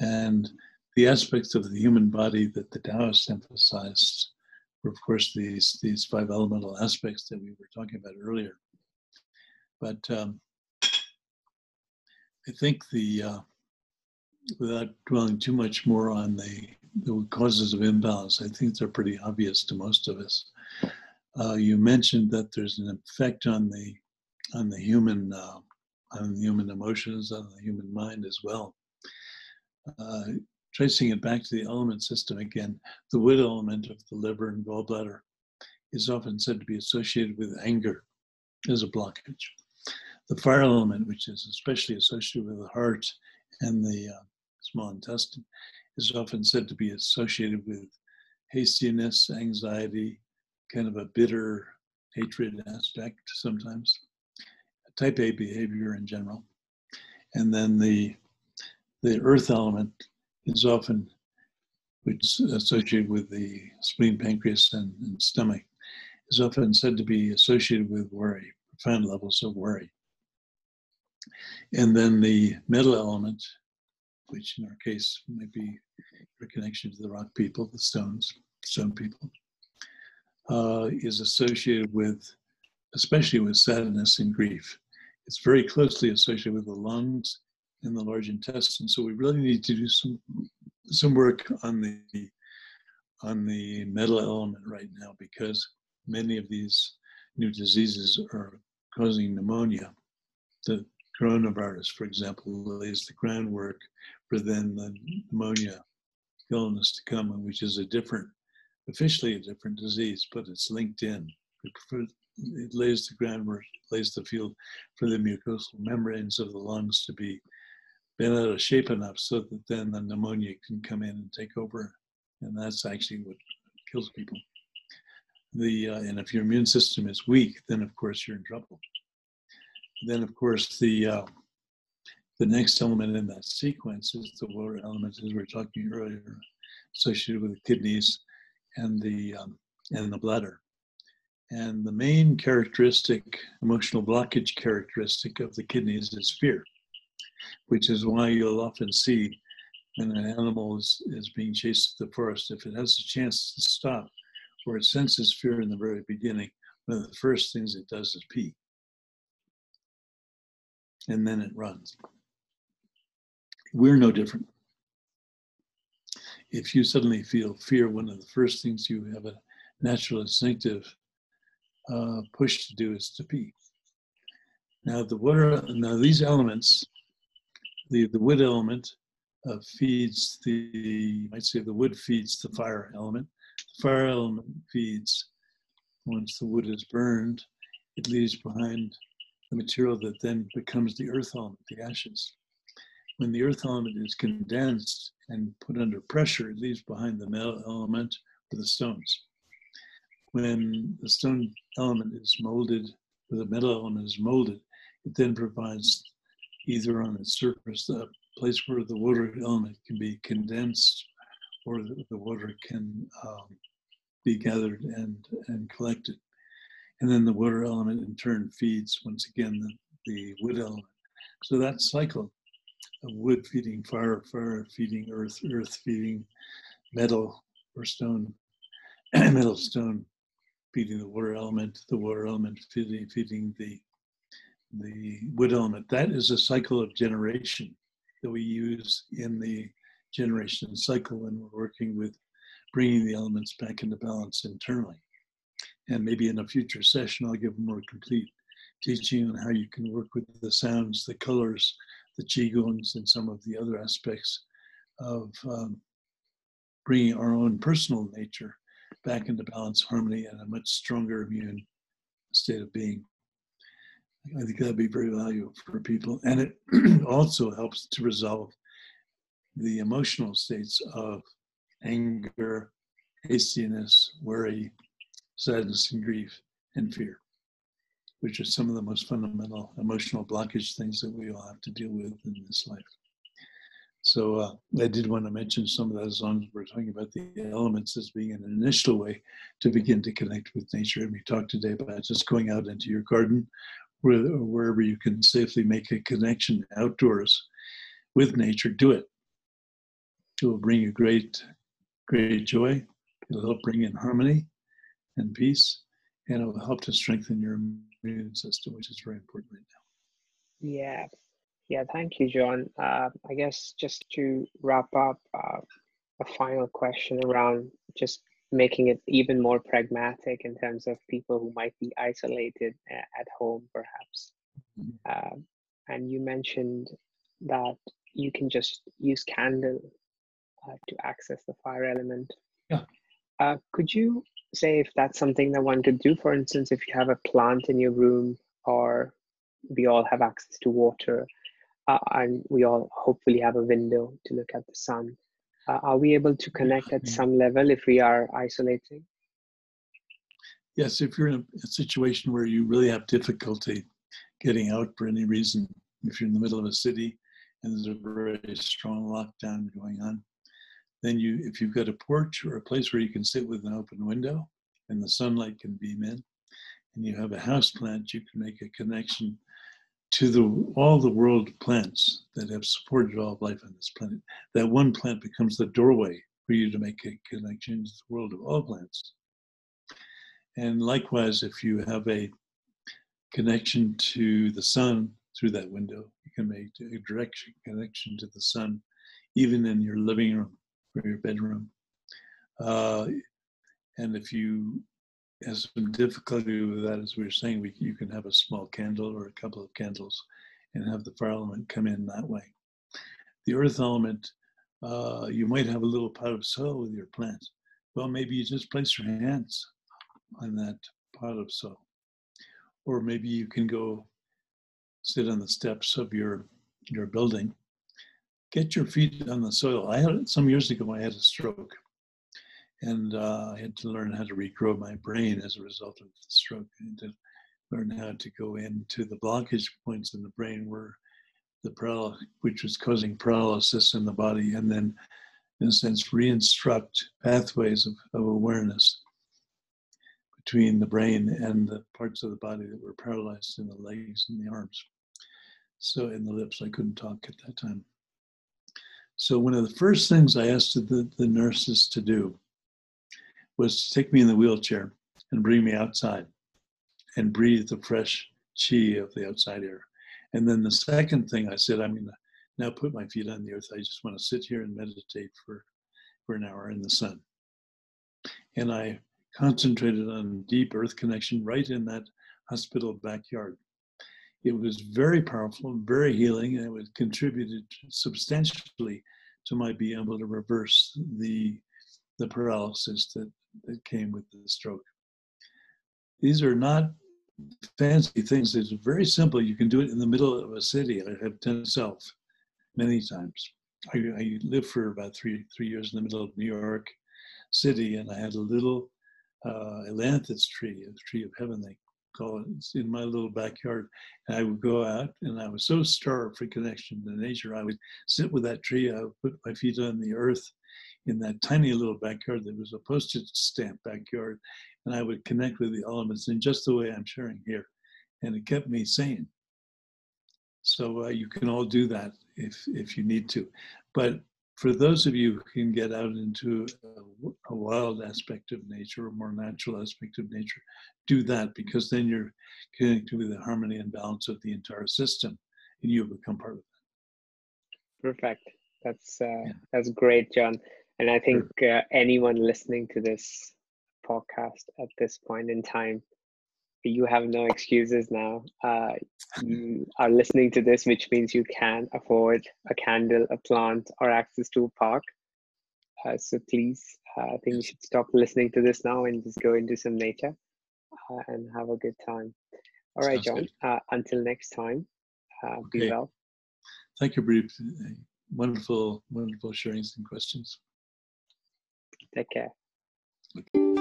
and the aspects of the human body that the Taoists emphasized were, of course, these these five elemental aspects that we were talking about earlier. But um, I think the, uh, without dwelling too much more on the, the causes of imbalance, I think they're pretty obvious to most of us. Uh, you mentioned that there's an effect on the on the human uh, on the human emotions, on the human mind as well. Uh, tracing it back to the element system again, the wood element of the liver and gallbladder is often said to be associated with anger as a blockage. The fire element, which is especially associated with the heart and the uh, small intestine, is often said to be associated with hastiness, anxiety, kind of a bitter hatred aspect sometimes, type A behavior in general. And then the the earth element is often which is associated with the spleen, pancreas, and, and stomach, is often said to be associated with worry, profound levels of worry. And then the metal element, which in our case might be your connection to the rock people, the stones, stone people, uh, is associated with, especially with sadness and grief. It's very closely associated with the lungs and the large intestine. So we really need to do some some work on the on the metal element right now because many of these new diseases are causing pneumonia. The coronavirus, for example, lays the groundwork for then the pneumonia illness to come, which is a different, officially a different disease, but it's linked in. It lays the groundwork, lays the field for the mucosal membranes of the lungs to be been out of shape enough so that then the pneumonia can come in and take over, and that's actually what kills people. The uh, and if your immune system is weak, then of course you're in trouble. Then, of course, the uh, the next element in that sequence is the water element, as we were talking earlier, associated with the kidneys and the um, and the bladder. And the main characteristic, emotional blockage characteristic of the kidneys is fear, which is why you'll often see when an animal is, is being chased through the forest, if it has a chance to stop, or it senses fear in the very beginning, one of the first things it does is pee and then it runs. We're no different. If you suddenly feel fear, one of the first things you have a natural instinctive uh, push to do is to pee. Now the water, now these elements, the, the wood element uh, feeds the, you might say the wood feeds the fire element. The fire element feeds, once the wood is burned, it leaves behind the material that then becomes the earth element, the ashes. When the earth element is condensed and put under pressure, it leaves behind the metal element or the stones. When the stone element is molded, or the metal element is molded, it then provides either on its surface a place where the water element can be condensed or the, the water can um, be gathered and, and collected. And then the water element in turn feeds once again the, the wood element. So that cycle of wood feeding fire, fire feeding earth, earth feeding metal or stone, metal stone feeding the water element, the water element feeding, feeding the, the wood element. That is a cycle of generation that we use in the generation cycle when we're working with bringing the elements back into balance internally and maybe in a future session I'll give a more complete teaching on how you can work with the sounds, the colors, the qigongs, and some of the other aspects of um, bringing our own personal nature back into balance, harmony, and a much stronger immune state of being. I think that'd be very valuable for people. And it also helps to resolve the emotional states of anger, hastiness, worry, sadness, and grief, and fear, which are some of the most fundamental emotional blockage things that we all have to deal with in this life. So uh, I did want to mention some of that as long as we're talking about the elements as being an initial way to begin to connect with nature. And we talked today about just going out into your garden, wherever you can safely make a connection outdoors with nature, do it. It will bring you great, great joy. It'll help bring in harmony and peace, and it will help to strengthen your immune system, which is very important right now. Yeah, yeah, thank you, John. Uh, I guess just to wrap up, uh, a final question around just making it even more pragmatic in terms of people who might be isolated at home, perhaps. Uh, and you mentioned that you can just use candle uh, to access the fire element. Yeah. Uh, could you say if that's something that one could do? For instance, if you have a plant in your room, or we all have access to water, uh, and we all hopefully have a window to look at the sun. Uh, are we able to connect at some level if we are isolating? Yes, if you're in a situation where you really have difficulty getting out for any reason, if you're in the middle of a city and there's a very strong lockdown going on, then you, if you've got a porch or a place where you can sit with an open window and the sunlight can beam in, and you have a house plant, you can make a connection to the all the world plants that have supported all of life on this planet. That one plant becomes the doorway for you to make a connection to the world of all plants. And likewise, if you have a connection to the sun through that window, you can make a direct connection to the sun, even in your living room or your bedroom. Uh, and if you has some difficulty with that, as we were saying, we, you can have a small candle or a couple of candles and have the fire element come in that way. The earth element, uh, you might have a little pot of soil with your plant. Well, maybe you just place your hands on that pot of soil. Or maybe you can go sit on the steps of your, your building. Get your feet on the soil. I had some years ago, I had a stroke and uh, I had to learn how to regrow my brain as a result of the stroke. and to learn how to go into the blockage points in the brain where the paral- which was causing paralysis in the body, and then, in a sense, reinstruct pathways of, of awareness between the brain and the parts of the body that were paralyzed in the legs and the arms. So, in the lips, I couldn't talk at that time. So, one of the first things I asked the, the nurses to do was to take me in the wheelchair and bring me outside and breathe the fresh chi of the outside air. And then the second thing I said, I'm going to now put my feet on the earth. I just want to sit here and meditate for, for an hour in the sun. And I concentrated on deep earth connection right in that hospital backyard. It was very powerful, very healing, and it contributed substantially to my being able to reverse the the paralysis that that came with the stroke. These are not fancy things. It's very simple. You can do it in the middle of a city. I have done myself many times. I, I, lived for about three three years in the middle of New York City, and I had a little uh, ailanthus tree, a tree of heaven they call it. It's in my little backyard. And I would go out, and I was so starved for connection to nature. I would sit with that tree. I would put my feet on the earth, in that tiny little backyard that was a postage stamp backyard. And I would connect with the elements in just the way I'm sharing here. And it kept me sane. So uh, you can all do that if, if you need to. But for those of you who can get out into a, a wild aspect of nature, a more natural aspect of nature, do that because then you're connected with the harmony and balance of the entire system and you become part of it. Perfect. That's uh, yeah. that's great, John. And I think uh, anyone listening to this podcast at this point in time you have no excuses now. Uh, you are listening to this, which means you can afford a candle, a plant, or access to a park. Uh, so please, uh, I think you should stop listening to this now and just go into some nature uh, and have a good time. All right, Sounds John. Uh, until next time, uh, okay. be well. Thank you, Brie. Wonderful, wonderful sharing and questions. Take care. Okay.